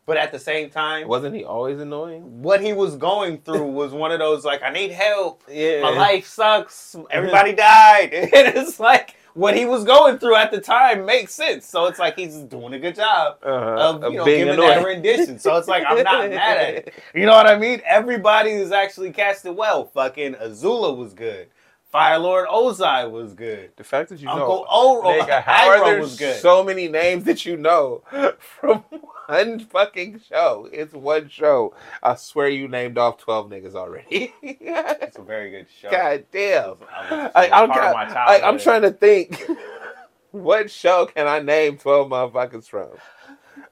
But at the same time, Wasn't he always annoying? what he was going through was one of those like I need help. Yeah, My life sucks. Everybody died. And it's like what he was going through at the time makes sense. So it's like he's doing a good job uh-huh. of you know giving that rendition. So it's like I'm not mad at it. You know what I mean? Everybody is actually casted well. Fucking Azula was good. Fire Lord Ozai was good. The fact that you Uncle know, O nigga, how are there was good. so many names that you know from one fucking show? It's one show. I swear you named off twelve niggas already. it's a very good show. God damn. I was- I, I'm, part of my I. I'm trying to think. what show can I name twelve motherfuckers from?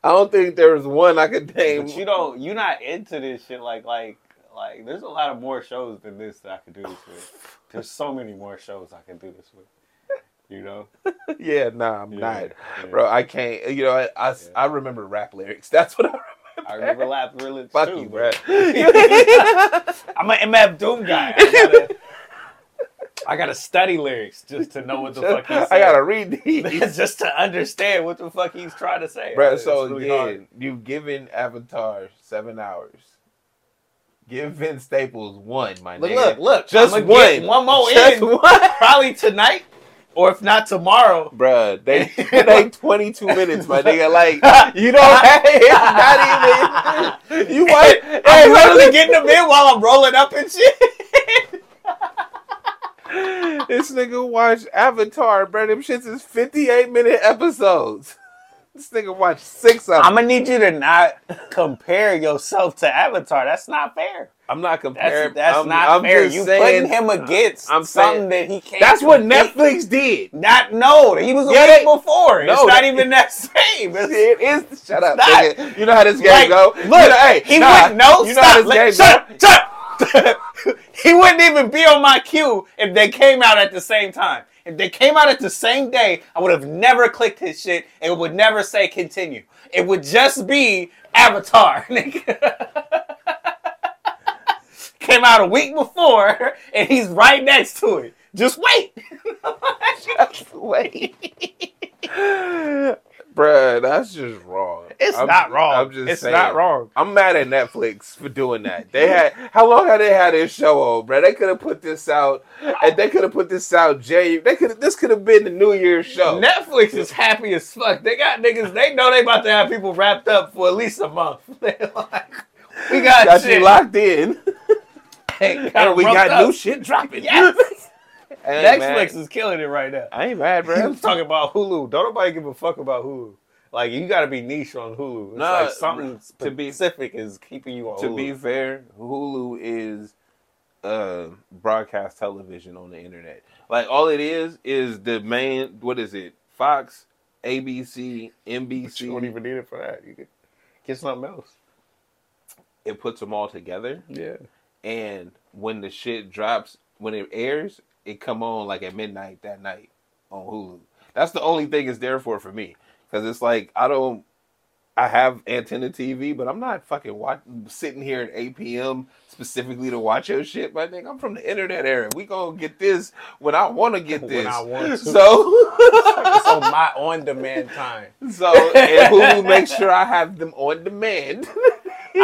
I don't think there was one I could name. But you don't. You're not into this shit. Like like like. There's a lot of more shows than this that I could do this with. There's so many more shows I can do this with. You know. yeah, nah, I'm Yeah, not, yeah. bro. I can't. You know, I, I, Yeah. I remember rap lyrics. That's what I remember. I remember Lap Village Fuck too, you, bro. I'm an MF Doom guy. I gotta, study lyrics just to know what the fuck he's saying. I gotta read these. just to understand what the fuck he's trying to say. Bro, so really yeah, hard. you've given Avatar seven hours. Give Vince Staples one, my Look, nigga. look, look. Just one. one more Just in, one. probably tonight, or if not tomorrow. Bruh, they they 22 minutes, my nigga. Like, you don't it's not even, you want, I'm hey, literally look, getting them in while I'm rolling up and shit. this nigga watched Avatar, bro. Them shits is 58 minute episodes. This nigga watched six of them. I'm gonna need you to not compare yourself to Avatar. That's not fair. I'm not comparing. that's I'm, not I'm fair. You saying, putting him uh, against I'm something saying- that he can't. That's what compete. Netflix did. Not no, he was a Yeah, week they- before. No, it's not that- even that same. It's, It is. Shut up, not. nigga. You know how this game like, go. look, you know, hey, he nah, wouldn't know. You know how this Let- game shut, go. shut. he wouldn't even be on my queue if they came out at the same time. If they came out at the same day, I would have never clicked his shit. It would never say continue. It would just be Avatar. nigga. Came out a week before, and he's right next to it. Just wait. Just wait. Bruh, that's just wrong. It's I'm- not wrong. I'm just It's saying. not wrong. I'm mad at Netflix for doing that. They had how long had they had this show on, bruh? They could have put this out, and they could have put this out. Jay, they could. This could have been the New Year's show. Netflix is happy as fuck. They got niggas. They know they about to have people wrapped up for at least a month. They like, we got, got shit. you locked in, Hey, got and we got up. new shit dropping. Yes. Netflix mad. is killing it right now. I ain't mad, bro. was talking about Hulu. Don't nobody give a fuck about Hulu. Like you got to be niche on Hulu. It's Nah, like something to be- specific is keeping you on to Hulu. be fair, Hulu is uh broadcast television on the internet. Like all it is is the main what is it? Fox, ABC, NBC. you don't even need it for that. You can get something else. It puts them all together Yeah. and when the shit drops when it airs, it come on like at midnight that night on Hulu. That's the only thing it's there for for me cuz it's like I don't I have antenna TV, but I'm not fucking watch, sitting here at 8 p.m. specifically to watch your shit, my nigga. I'm from the internet era. We gonna get this when I want to get When this. I want to. So, on my on-demand time. so and Hulu makes sure I have them on demand.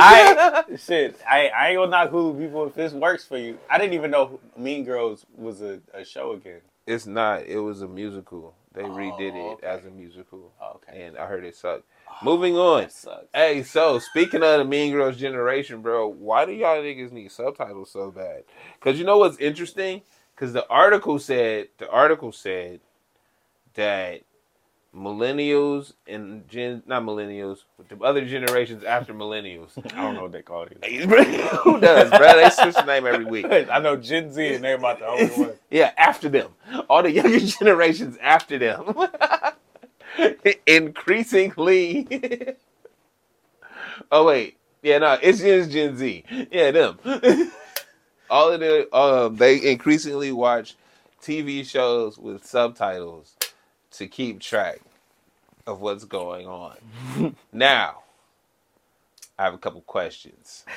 I shit. I, I ain't gonna knock Hulu people if this works for you. I didn't even know Mean Girls was a, a show again. it's not. It was a musical. They Oh, redid it okay. as a musical, oh, Okay. and I heard it sucked. Moving oh, on. Hey, so speaking of the Mean Girls generation, bro, why do y'all niggas need subtitles so bad? Because you know what's interesting? Because the article said the article said that millennials and gen not millennials, but the other generations after millennials. I don't know what they call it. Who does, bro? They switch the name every week. I know Gen Z and they're about the only one. Yeah, after them. All the younger generations after them. Increasingly. oh wait. Yeah, no, it's just Gen Z. Yeah, them. All of the um they increasingly watch TV shows with subtitles to keep track of what's going on. now, I have a couple questions.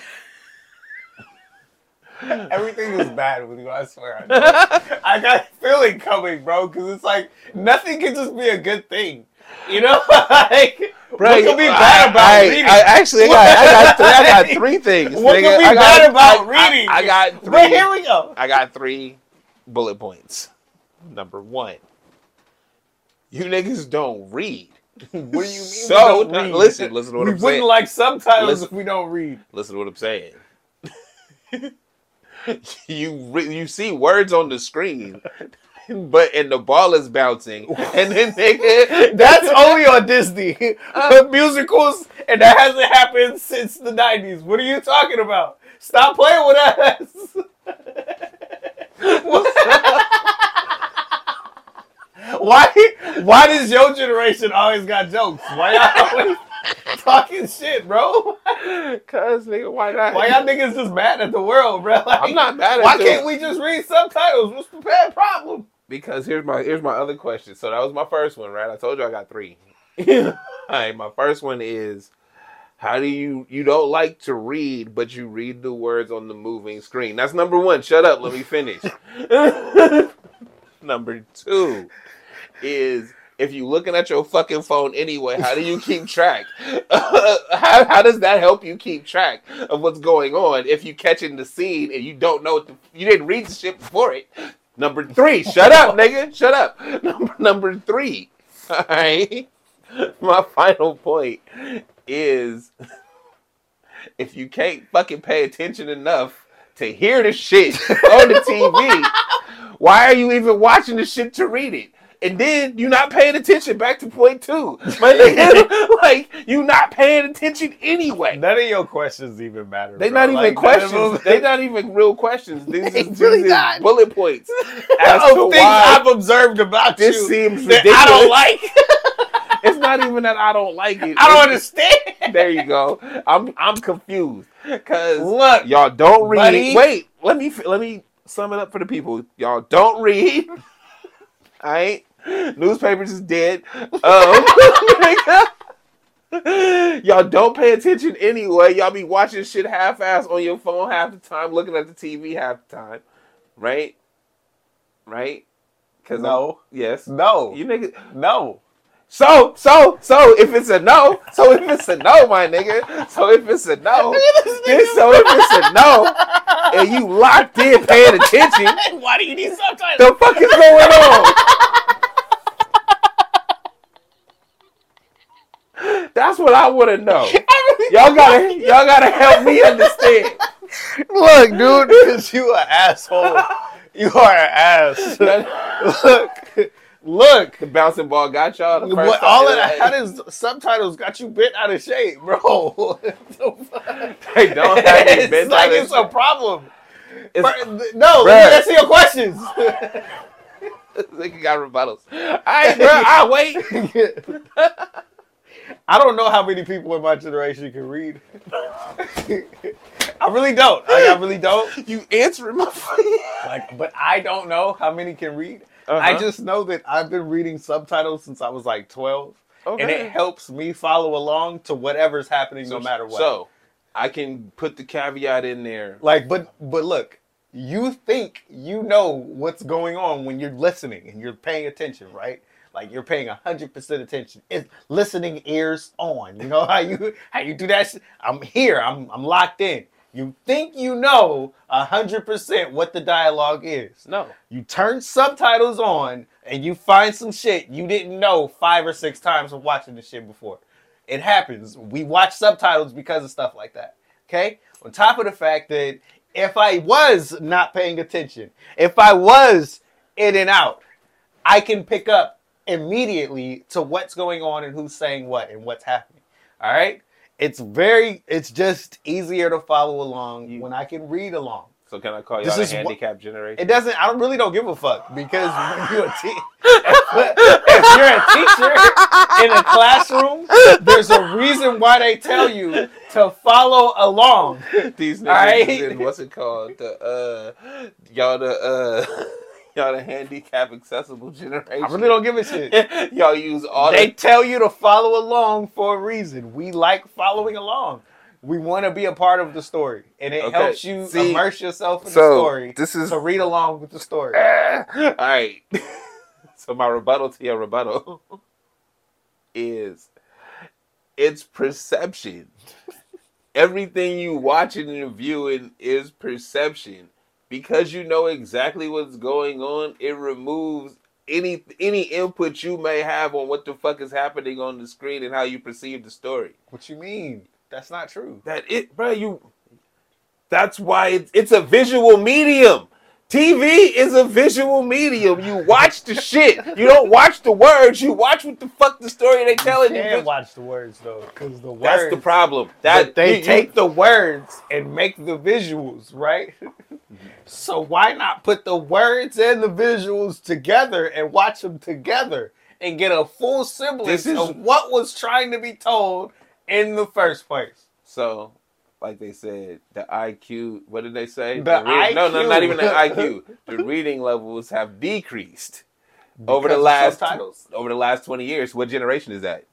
Everything is bad with you, I swear. I. I got a feeling coming, bro, because it's like nothing can just be a good thing. You know? like, what could be bad about I, reading? I, actually I got, I got, three, I got three things. What nigga. could be I got- bad about I- reading? I, I got three. but here we go. I got three bullet points. Number one, you niggas don't read. What do you mean? So, we don't read? listen, listen to what we I'm saying. We wouldn't like subtitles Listen. if we don't read. Listen to what I'm saying. you re- you see words on the screen, but and the ball is bouncing, and then nigga, That's only on Disney musicals, and that hasn't happened since the '90s. What are you talking about? Stop playing with us. why? Why does your generation always got jokes? Why y'all always talking shit, bro? Cause nigga, why not? Why y'all niggas just mad at the world, bro? Like, I'm not mad at Why you. can't we just read subtitles? What's the bad problem? Because here's my here's my other question. So that was my first one, right? I told you I got three. All right, my first one is how do you you don't like to read, but you read the words on the moving screen? That's number one. Shut up, let me finish. number two is if you're looking at your fucking phone anyway, how do you keep track? how, how does that help you keep track of what's going on if you catching the scene and you don't know what the, you didn't read the shit before it? Number three, shut up, nigga, shut up. Number number three, all right. My final point is if you can't fucking pay attention enough to hear the shit on the TV, why are you even watching the shit to read it? And then you're not paying attention. Back to point two, my nigga. like you're not paying attention anyway. None of your questions even matter. They bro. not even Like, none questions. them- They not even real questions. These is, really not. bullet points. As of to things why I've observed about this you seems ridiculous. I don't like. It's not even that I don't like it. I don't understand. There you go. I'm I'm confused because Look, y'all don't read. buddy. Wait, let me let me sum it up for the people. Y'all don't read. All right, newspapers is dead. Um, y'all don't pay attention anyway. Y'all be watching shit half-ass on your phone half the time, looking at the TV half the time, right? Right? Because No. yes, no, you niggas. no. So, so, so if it's a no, so if it's a no, my nigga, so if it's a no, then so if it's a no, and you locked in paying attention, Why do you need subtitles? the fuck is going on? That's what I want to know. Y'all gotta, y'all gotta help me understand. Look, dude, because you an asshole. You are an ass. look, look. The bouncing ball got y'all. What, all of that is subtitles got you bent out of shape, bro. What the fuck? They don't have it's bent like out of it's a problem. It's- no, let me answer your questions. Nigga got rebuttals. All right, bro. I wait. I don't know how many people in my generation can read. I really don't. Like, I really don't. You answering my fucking. Like, but I don't know how many can read. Uh-huh. I just know that I've been reading subtitles since I was like 12. And it helps me follow along to whatever's happening no matter what. So, I can put the caveat in there. like, but but look, you think you know what's going on when you're listening and you're paying attention, right? Like you're paying hundred percent attention. It's listening ears on. You know how you how you do that? I'm here. I'm I'm locked in. You think you know hundred percent what the dialogue is. No. You turn subtitles on and you find some shit you didn't know five or six times of watching the shit before. It happens. We watch subtitles because of stuff like that. Okay? On top of the fact that if I was not paying attention, if I was in and out, I can pick up immediately to what's going on and who's saying what and what's happening. All right? It's very it's just easier to follow along You- when I can read along. So can I call This y'all is the wha- handicap generation? It doesn't I don't really don't give a fuck because when you're a te- if you're a teacher in a classroom, there's a reason why they tell you to follow along. These niggas Alright. is in what's it called? The uh y'all the uh y'all the handicap accessible generation. I really don't give a shit. y'all use all They the tell you to follow along for a reason. We like following along. We want to be a part of the story, and it Okay, helps you see, immerse yourself in the story. this is- to read along with the story. all right. so my rebuttal to your rebuttal is it's perception. Everything you watching and viewing is perception. Because you know exactly what's going on, it removes any any input you may have on what the fuck is happening on the screen and how you perceive the story. What you mean? That's not true. That it, bro. You. That's why it's, it's a visual medium. TV is a visual medium. You watch the shit. You don't watch the words. You watch what the fuck the story they telling You you. can't bitch. watch the words though, because the words. That's the problem. That they you- you- take the words and make the visuals, right? so why not put the words and the visuals together and watch them together and get a full semblance is- of what was trying to be told in the first place? So, like they said, the IQ. What did they say? The IQ. No, no, not even the IQ. the reading levels have decreased over the last subtitles. over the last twenty years. What generation is that?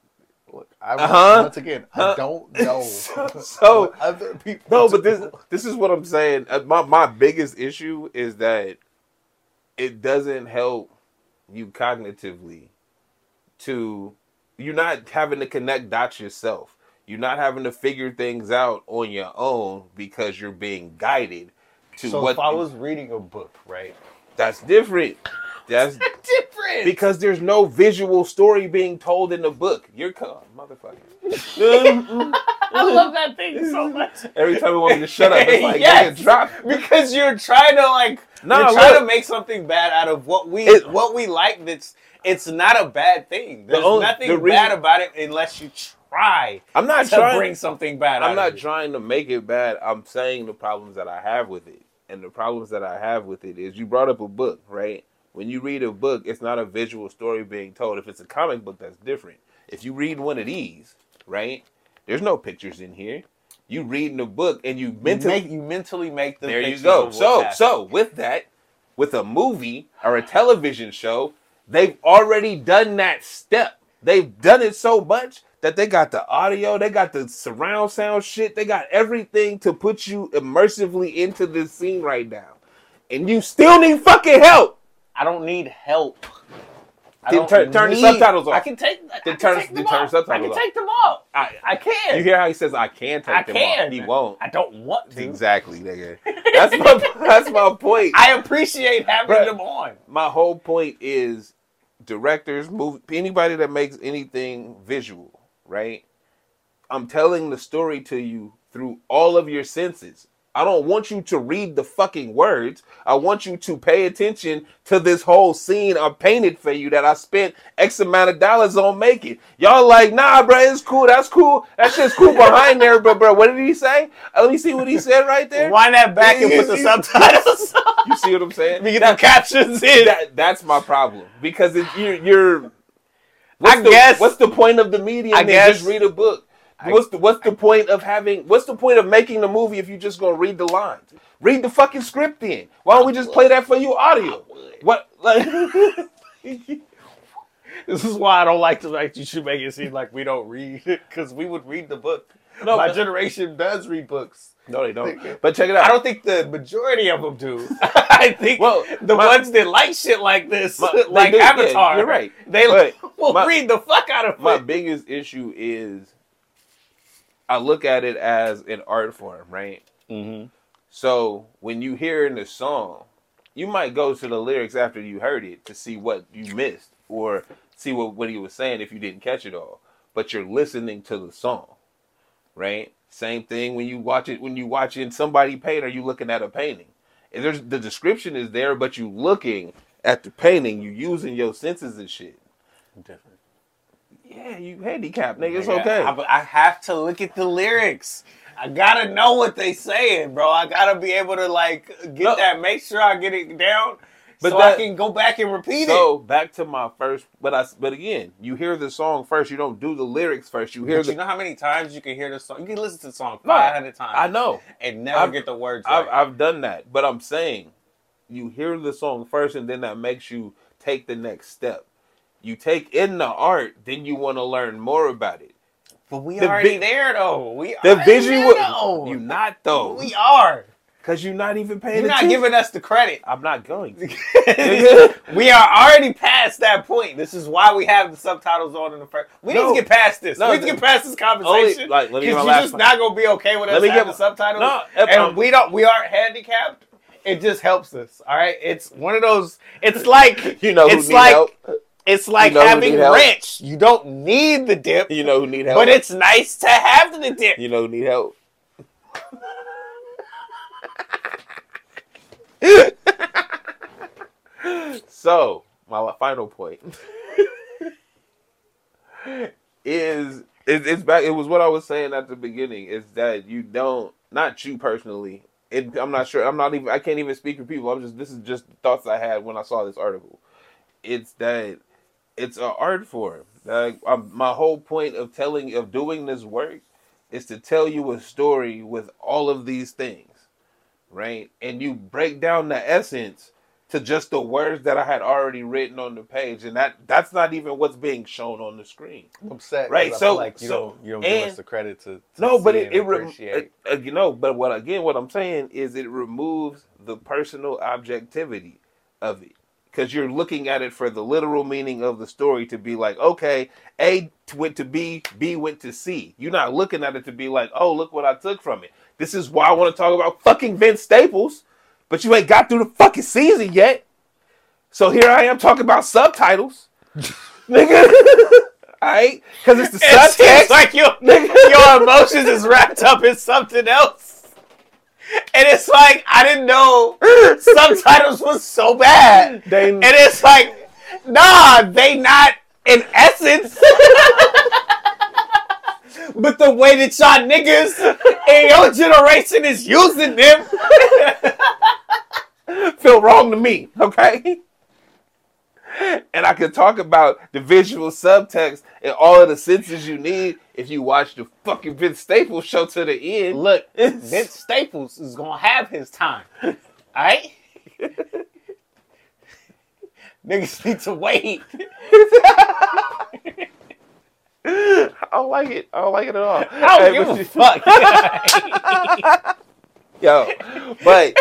Look, I, Uh-huh. Once again, Huh. I don't know. So- other people. No, but this this is what I'm saying. Uh, My my biggest issue is that it doesn't help you cognitively to you're not having to connect dots yourself. You're not having to figure things out on your own because you're being guided to So what if I was reading a book, right? that's different. That's Different. because there's no visual story being told in the book. You're co- motherfucker. I love that thing so much. Every time we want me to shut up, it's like Yes. nigga, drop. because you're trying to like Nah, you're trying look. to make something bad out of what we It- what we like that's it's not a bad thing there's only- nothing the reason- bad about it unless you try I'm not trying to trying. bring something bad I'm not of it. trying to make it bad. I'm saying the problems that I have with it. And the problems that I have with it is you brought up a book, right? When you read a book, it's not a visual story being told. If it's a comic book, that's different. If you read one of these, right? There's no pictures in here. You reading a book and you you, mentally make, you mentally make the there you go. So happening. so with that, with a movie or a television show, they've already done that step. They've done it so much that they got the audio, they got the surround sound shit, they got everything to put you immersively into this scene right now. And you still need fucking help. I don't need help. I Then turn- turn the subtitles off. I can take. I Then can turn- take then them turn off. subtitles I can take them off. I, I can. you hear how he says I can take I them can. off. He won't. I don't want to. Exactly, nigga. That's my that's my point. I appreciate having Bruh. them on. my whole point is directors, movie, anybody that makes anything visual, right? I'm telling the story to you through all of your senses. I don't want you to read the fucking words. I want you to pay attention to this whole scene I painted for you that I spent X amount of dollars on making. Y'all like, nah, bro, it's cool. That's cool. That shit's cool behind there, but bro, what did he say? Let me see what he said right there. Wind that back and put the subtitles. You see what I'm saying? We get the captions in. that that's my problem because it, you're you're. What's I the, guess- what's the point of the media? I guess- just read a book. What's the what's the point of having? What's the point of making the movie if you're just gonna read the lines? Read the fucking script then. Why don't we just play that for you audio? What like? This is why I don't like to like you should make it seem like we don't read because we would read the book. No, My generation does read books. No, they don't. But check it out. I don't think the majority of them do. I think Well, the my- ones that like shit like this, My- like do, yeah, Avatar, you're right. They But will my- read the fuck out of my it. biggest issue is I look at it as an art form, right? Mm-hmm. So when you hear in the song, you might go to the lyrics after you heard it to see what you missed or see what, what he was saying if you didn't catch it all. But you're listening to the song, right? Same thing when you watch it when you watching somebody paint or you looking at a painting. And there's the description is there, but you looking at the painting, you using your senses and shit. different. Yeah, you handicapped, nigga. It's okay. I, I have to look at the lyrics. I gotta know what they saying, bro. I gotta be able to like get No. that, make sure I get it down, But so that- I can go back and repeat it. so back to my first, but I, but again, you hear the song first. You don't do the lyrics first. You hear But the. you know how many times you can hear the song? You can listen to the song five hundred times. I know. and never I've- get the words I've, right. I've done that, but I'm saying you hear the song first, and then that makes you take the next step. You take in the art, then you want to learn more about it. but we the already vi- there though. We The visual, there, though. you not though, We are. Because you're not even paying You're not giving us the credit. I'm not going. to. we are already past that point. This is why we have the subtitles on in the first. We No. need to get past this. No, we need to get past this conversation. Only- like, let me get Because my you're just one. not gonna be okay with us Let me having get- subtitles. No, and I'm- we don't. We aren't handicapped. It just helps us. All right. It's one of those. It's like You know who It's like help. it's like You know having ranch. You don't need the dip, You know who need help. but it's nice to have the dip. you know who need help. so my final point is it, it's back. It was what I was saying at the beginning. Is that you don't not you personally. It, I'm not sure. I'm not even. I can't even speak for people. I'm just. This is just thoughts I had when I saw this article. It's that it's an art form. Like um, my whole point of telling of doing this work is to tell you a story with all of these things, right? And you break down the essence to just the words that I had already written on the page, and that that's not even what's being shown on the screen. I'm upset. Right, so- like you so- don't you don't give us the credit to, to No, but it, and it appreciate. uh, uh, you know, but what again? What I'm saying is it removes the personal objectivity of it because you're looking at it for the literal meaning of the story to be like, okay, A went to B, B went to C. You're not looking at it to be like, oh, look what I took from it. This is why I want to talk about fucking Vince Staples, but you ain't got through the fucking season yet. So here I am talking about subtitles, nigga. All right, because it's the It seems subtext. like your your emotions is wrapped up in something else. And it's like I didn't know subtitles was so bad. They- and it's like, nah, they not in essence. But the way that y'all niggas in your generation is using them. feel wrong to me, okay? And I could talk about the visual subtext and all of the senses you need if you watch the fucking Vince Staples show to the end. Look, Vince Staples is gonna have his time. Alright? Niggas need to wait. I don't like it. I don't like it at all. I Hey, don't but give a you- fuck. Yo, but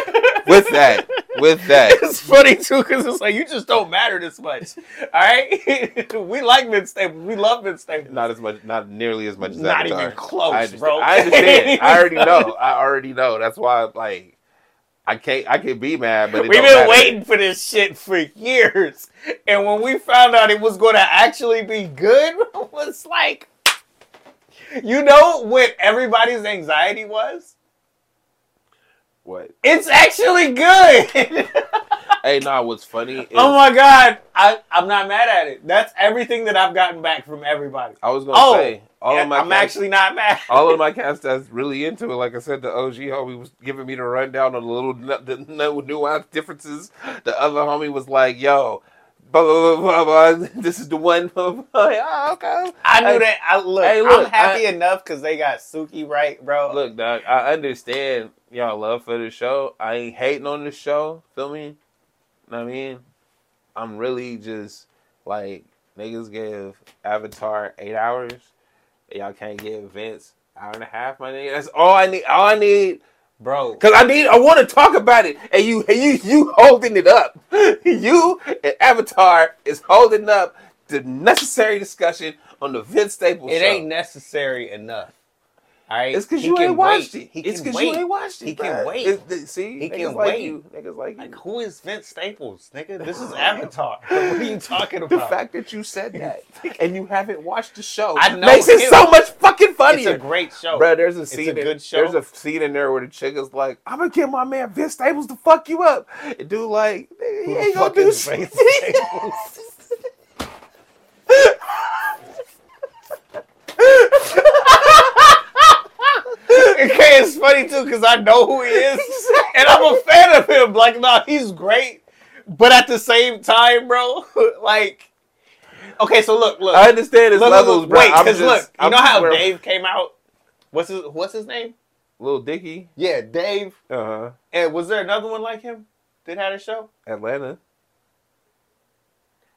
with that, with that, it's funny too because it's like you just don't matter this much. Alright? we like Vince Staples. We love Vince Staples. not as much, not nearly as much as that. Not Avatar. even close, I bro. I understand. I already know. I already know. That's why, like, I can't. I can be mad, but it We've been matter. waiting for this shit for years. And when we found out it was going to actually be good, it was like, you know what everybody's anxiety was? What? It's actually good. Hey, nah. What's funny? Oh is, oh my God. I, I'm not mad at it. That's everything that I've gotten back from everybody. I was gonna Oh, say all of my I'm cast- actually not mad. all of my cast that's really into it. Like I said, the OG homie was giving me the rundown on the little the nu- nuanced differences. The other homie was like, "Yo, blah blah blah blah. blah. This is the one." Like, oh, okay. I knew Hey, that. I look. hey, look, I'm happy I- enough because they got Suki right, bro. Look, dog. I understand y'all love for the show. I ain't hating on the show. Feel me? Know what I mean, I'm really just like niggas give Avatar eight hours. Y'all can't give Vince hour and a half, my nigga. That's all I need. All I need bro. Cause I need, I want to talk about it, and you, and you, you holding it up. You and Avatar is holding up the necessary discussion on the Vince Staples It show. ain't necessary enough. All right, It's because you ain't watched it. He it's because you ain't watched it. He can wait. It's see, He niggas can like wait. you. Niggas like you. Like, who is Vince Staples, nigga? This is Avatar. what are you talking about? the fact that you said that and you haven't watched the show I know makes it so much fucking funnier. it's a great show. Bro, there's a scene. It's a in- good show. There's a scene in there where the chick is like, "I'm gonna get my man Vince Staples to fuck you up." And dude, like, he ain't gonna do shit. Vince Staples? Okay, it's funny too because I know who he is, and I'm a fan of him. Like, nah, he's great, but at the same time, bro, like, okay, so look, look, I understand his look, levels, look, bro. wait, because look, you I'm know how Dave came out? What's his What's his name? Lil Dicky, Yeah, Dave. uh huh, And was there another one like him that had a show? Atlanta.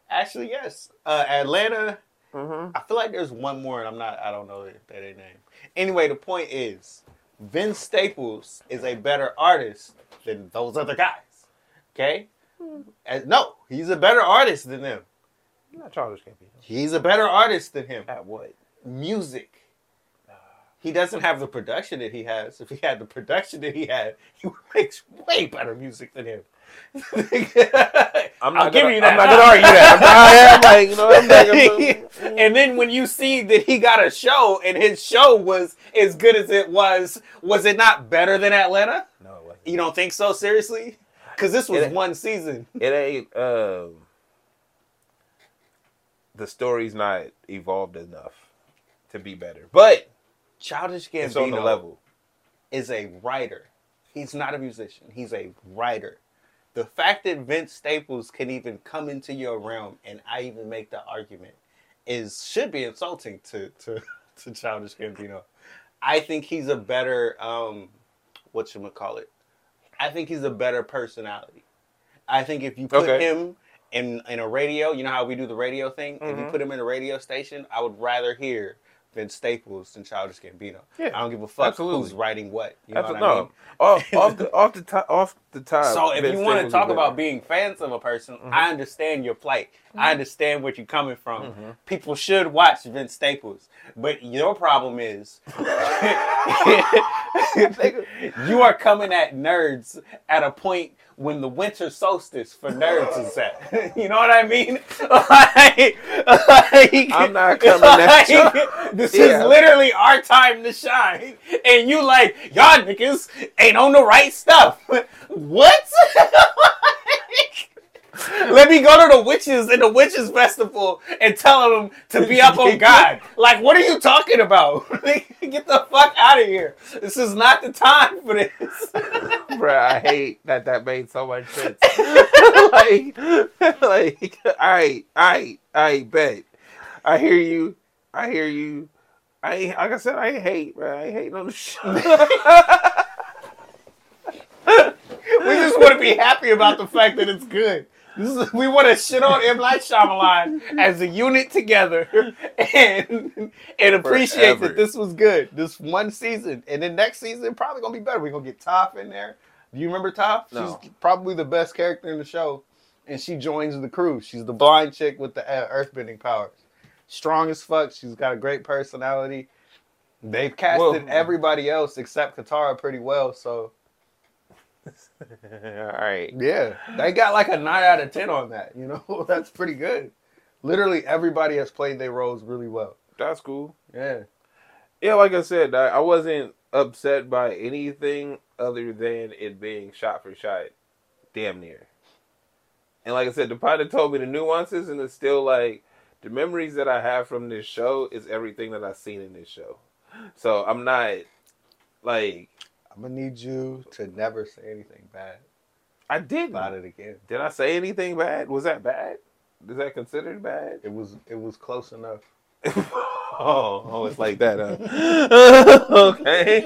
Actually, yes. Uh, Atlanta. Mm-hmm. I feel like there's one more, and I'm not. I don't know that their name. Anyway, the point is, Vince Staples is a better artist than those other guys. Okay? Hmm. And no, he's a better artist than them. Not Campbell. He's a better artist than him. At what? Music. Uh, he doesn't have the production that he has. If he had the production that he had, he would make way better music than him. I'm I'll not give gonna, you that. I'm not gonna argue that. I'm, like, you know, I'm not gonna, and then when you see that he got a show and his show was as good as it was, was it not better than Atlanta? no, it wasn't. You don't think so? Seriously? Because this was one season. it ain't. Um, the story's not evolved enough to be better, but Childish it's on the Gambino level. is a writer. He's not a musician. He's a writer. The fact that Vince Staples can even come into your realm and I even make the argument is should be insulting to to, to Childish Gambino. I think he's a better um what you call it. I think he's a better personality. I think if you put Okay. him in in a radio, you know how we do the radio thing. If you Mhm. put him in a radio station, I would rather hear Vince Staples than Childish Gambino. Yeah, I don't give a fuck absolutely. who's writing what. You know That's what I mean? off, off the off the top off the top. So if Vince you want to talk about being fans of a person, Mm-hmm. I understand your plight. I understand where you're coming from. Mm-hmm. People should watch Vince Staples, but your problem is you are coming at nerds at a point when the winter solstice for nerds is at. You know what I mean? Like- like- I'm not coming at you. This Yeah. is literally our time to shine, and you like y'all niggas ain't on the right stuff. What? Let me go to the witches in the witches festival and tell them to be up on God. Like, what are you talking about? Get the fuck out of here. This is not the time for this. Bruh, I hate that that made so much sense. like, like, I, I, I bet. I hear you. I hear you. I like I said, I hate, bro. I hate the show. We just want to be happy about the fact that it's good. This is, we want to shit on M. Night Shyamalan as a unit together and and appreciate Forever. that this was good. This one season, and then next season probably gonna be better. We're gonna get Toph in there. Do you remember Toph? No. She's probably the best character in the show, and she joins the crew. She's the blind chick with the uh, earthbending powers. Strong as fuck. She's got a great personality. They've casted Well- everybody else except Katara pretty well, so All right. yeah, they got like a nine out of ten on that. You know, that's pretty good. Literally everybody has played their roles really well. That's cool. Yeah, Yeah, like I said, I, I wasn't upset by anything other than it being shot for shot, damn near. And like I said, the pilot told me the nuances, and it's still like the memories that I have from this show is everything that I've seen in this show. So I'm not like I'm gonna need you to never say anything bad I did. about it again. Did I say anything bad? Was that bad? Is that considered bad? It was it was close enough. oh, oh, it's like that, huh? okay.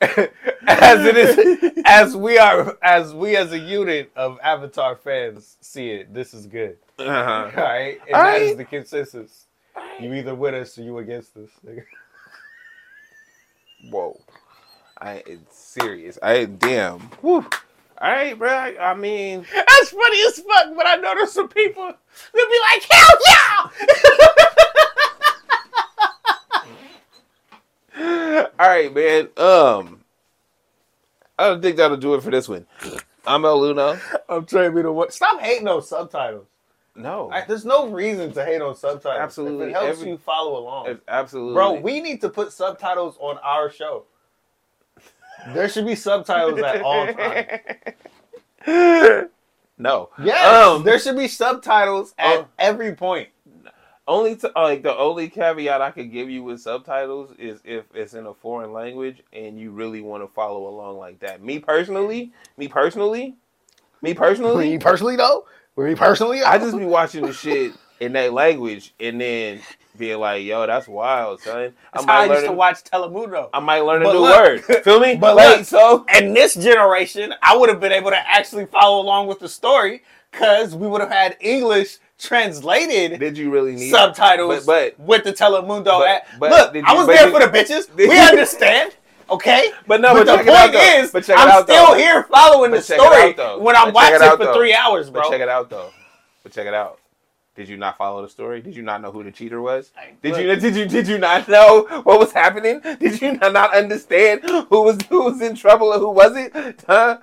as it is, as we are, as we as a unit of Avatar fans see it, this is good. Uh-huh. All right, and All that is right. the consensus. You either with us or you against us. Whoa. I it's serious. I damn. Whew. All right, bro. I, mean, That's funny as fuck, but I know there's some people that'll be like, hell yeah! all right, man. Um, I don't think that'll do it for this one. I'm El uno. I'm trying to be the one. Stop hating those subtitles. No, Like, there's no reason to hate on subtitles. Absolutely. If it helps Every- you follow along. It's absolutely, Bro, we need to put subtitles on our show. There should be subtitles at all times. No. Yes, Um, there should be subtitles at Oh. every point. only to, like the only caveat I could give you with subtitles is if it's in a foreign language and you really want to follow along like that. Me personally, me personally, me personally, Me personally, though, me personally, I just be watching the shit in that language and then being like, "Yo, that's wild, son." That's I how I might used learn. to A, watch Telemundo. I might learn a new look- word. Feel me? but Like, look- so And this generation, I would have been able to actually follow along with the story because we would have had English translated did you really need subtitles But, with the Telemundo. But- but Look, did I was but there did- for the bitches. We you- understand. Okay, but no, but, but, the check out, point is, but I'm out, still though. here following But the story out, when I'm But it watching out, for though. three hours, bro. But check it out though. But check it out. Did you not follow the story? Did you not know who the cheater was? Did you did you did you not know what was happening? Did you not, not understand who was who was in trouble and who wasn't? Huh?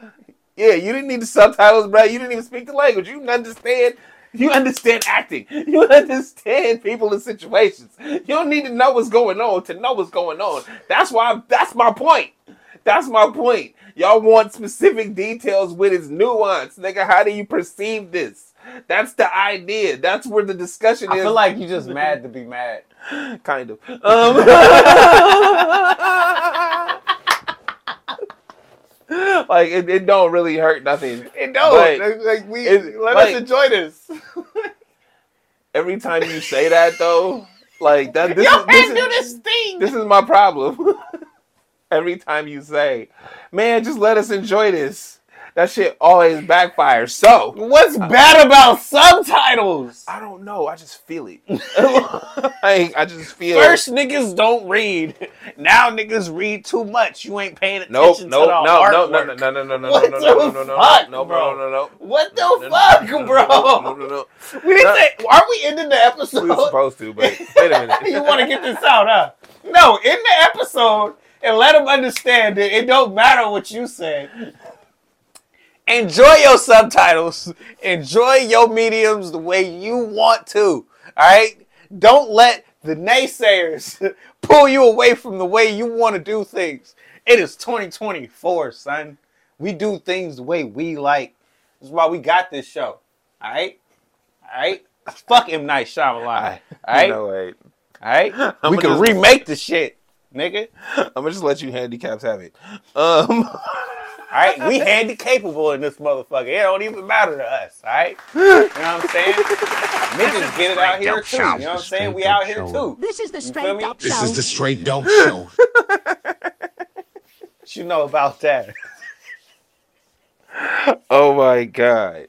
Yeah, you didn't need the subtitles, bro. You didn't even speak the language. You didn't understand. You understand acting. You understand people in situations. You don't need to know what's going on to know what's going on. That's why. That's my point. That's my point. Y'all want specific details with its nuance, nigga. How do you perceive this? That's the idea. That's where the discussion I is. feel like you just mad to be mad. kind of. Um, like it, it don't really hurt nothing. It don't. But Like, we it- let like- us enjoy this. Every time you say that though, like that. This Yo, is this do is, this thing. this is my problem. Every time you say, "Man, just let us enjoy this," that shit always backfires. So What's bad about subtitles? I don't know. I just feel it. like, I just feel. First niggas don't read. Now niggas read too much. You ain't paying attention Nope, to nope, the no, no, no, artwork. no, no, no, no, no, What no, the no, no, no, fuck, no, bro? no, no, no. What the No, no, fuck, no, no, bro? No, no, no. We didn't No. say. Are we ending the episode? We were supposed to, but wait a minute. you want to get this out, huh? No, in the episode and let them understand that it don't matter what you said. Enjoy your subtitles. Enjoy your mediums the way you want to. All right? Don't let the naysayers pull you away from the way you want to do things. It is 2024, son. We do things the way we like. This is why we got this show. All right? All right? Fuck M. Night Shyamalan. All right? No, wait. All right? We can remake the shit, nigga. I'm gonna just let you handicaps have it. Um, All right? We handy capable in this motherfucker. It don't even matter to us. All right? You know what I'm saying? Niggas get it out here too. You know what I'm saying? We out here too. This is the straight me? up This is the straight dope show. What you know about that? oh my god.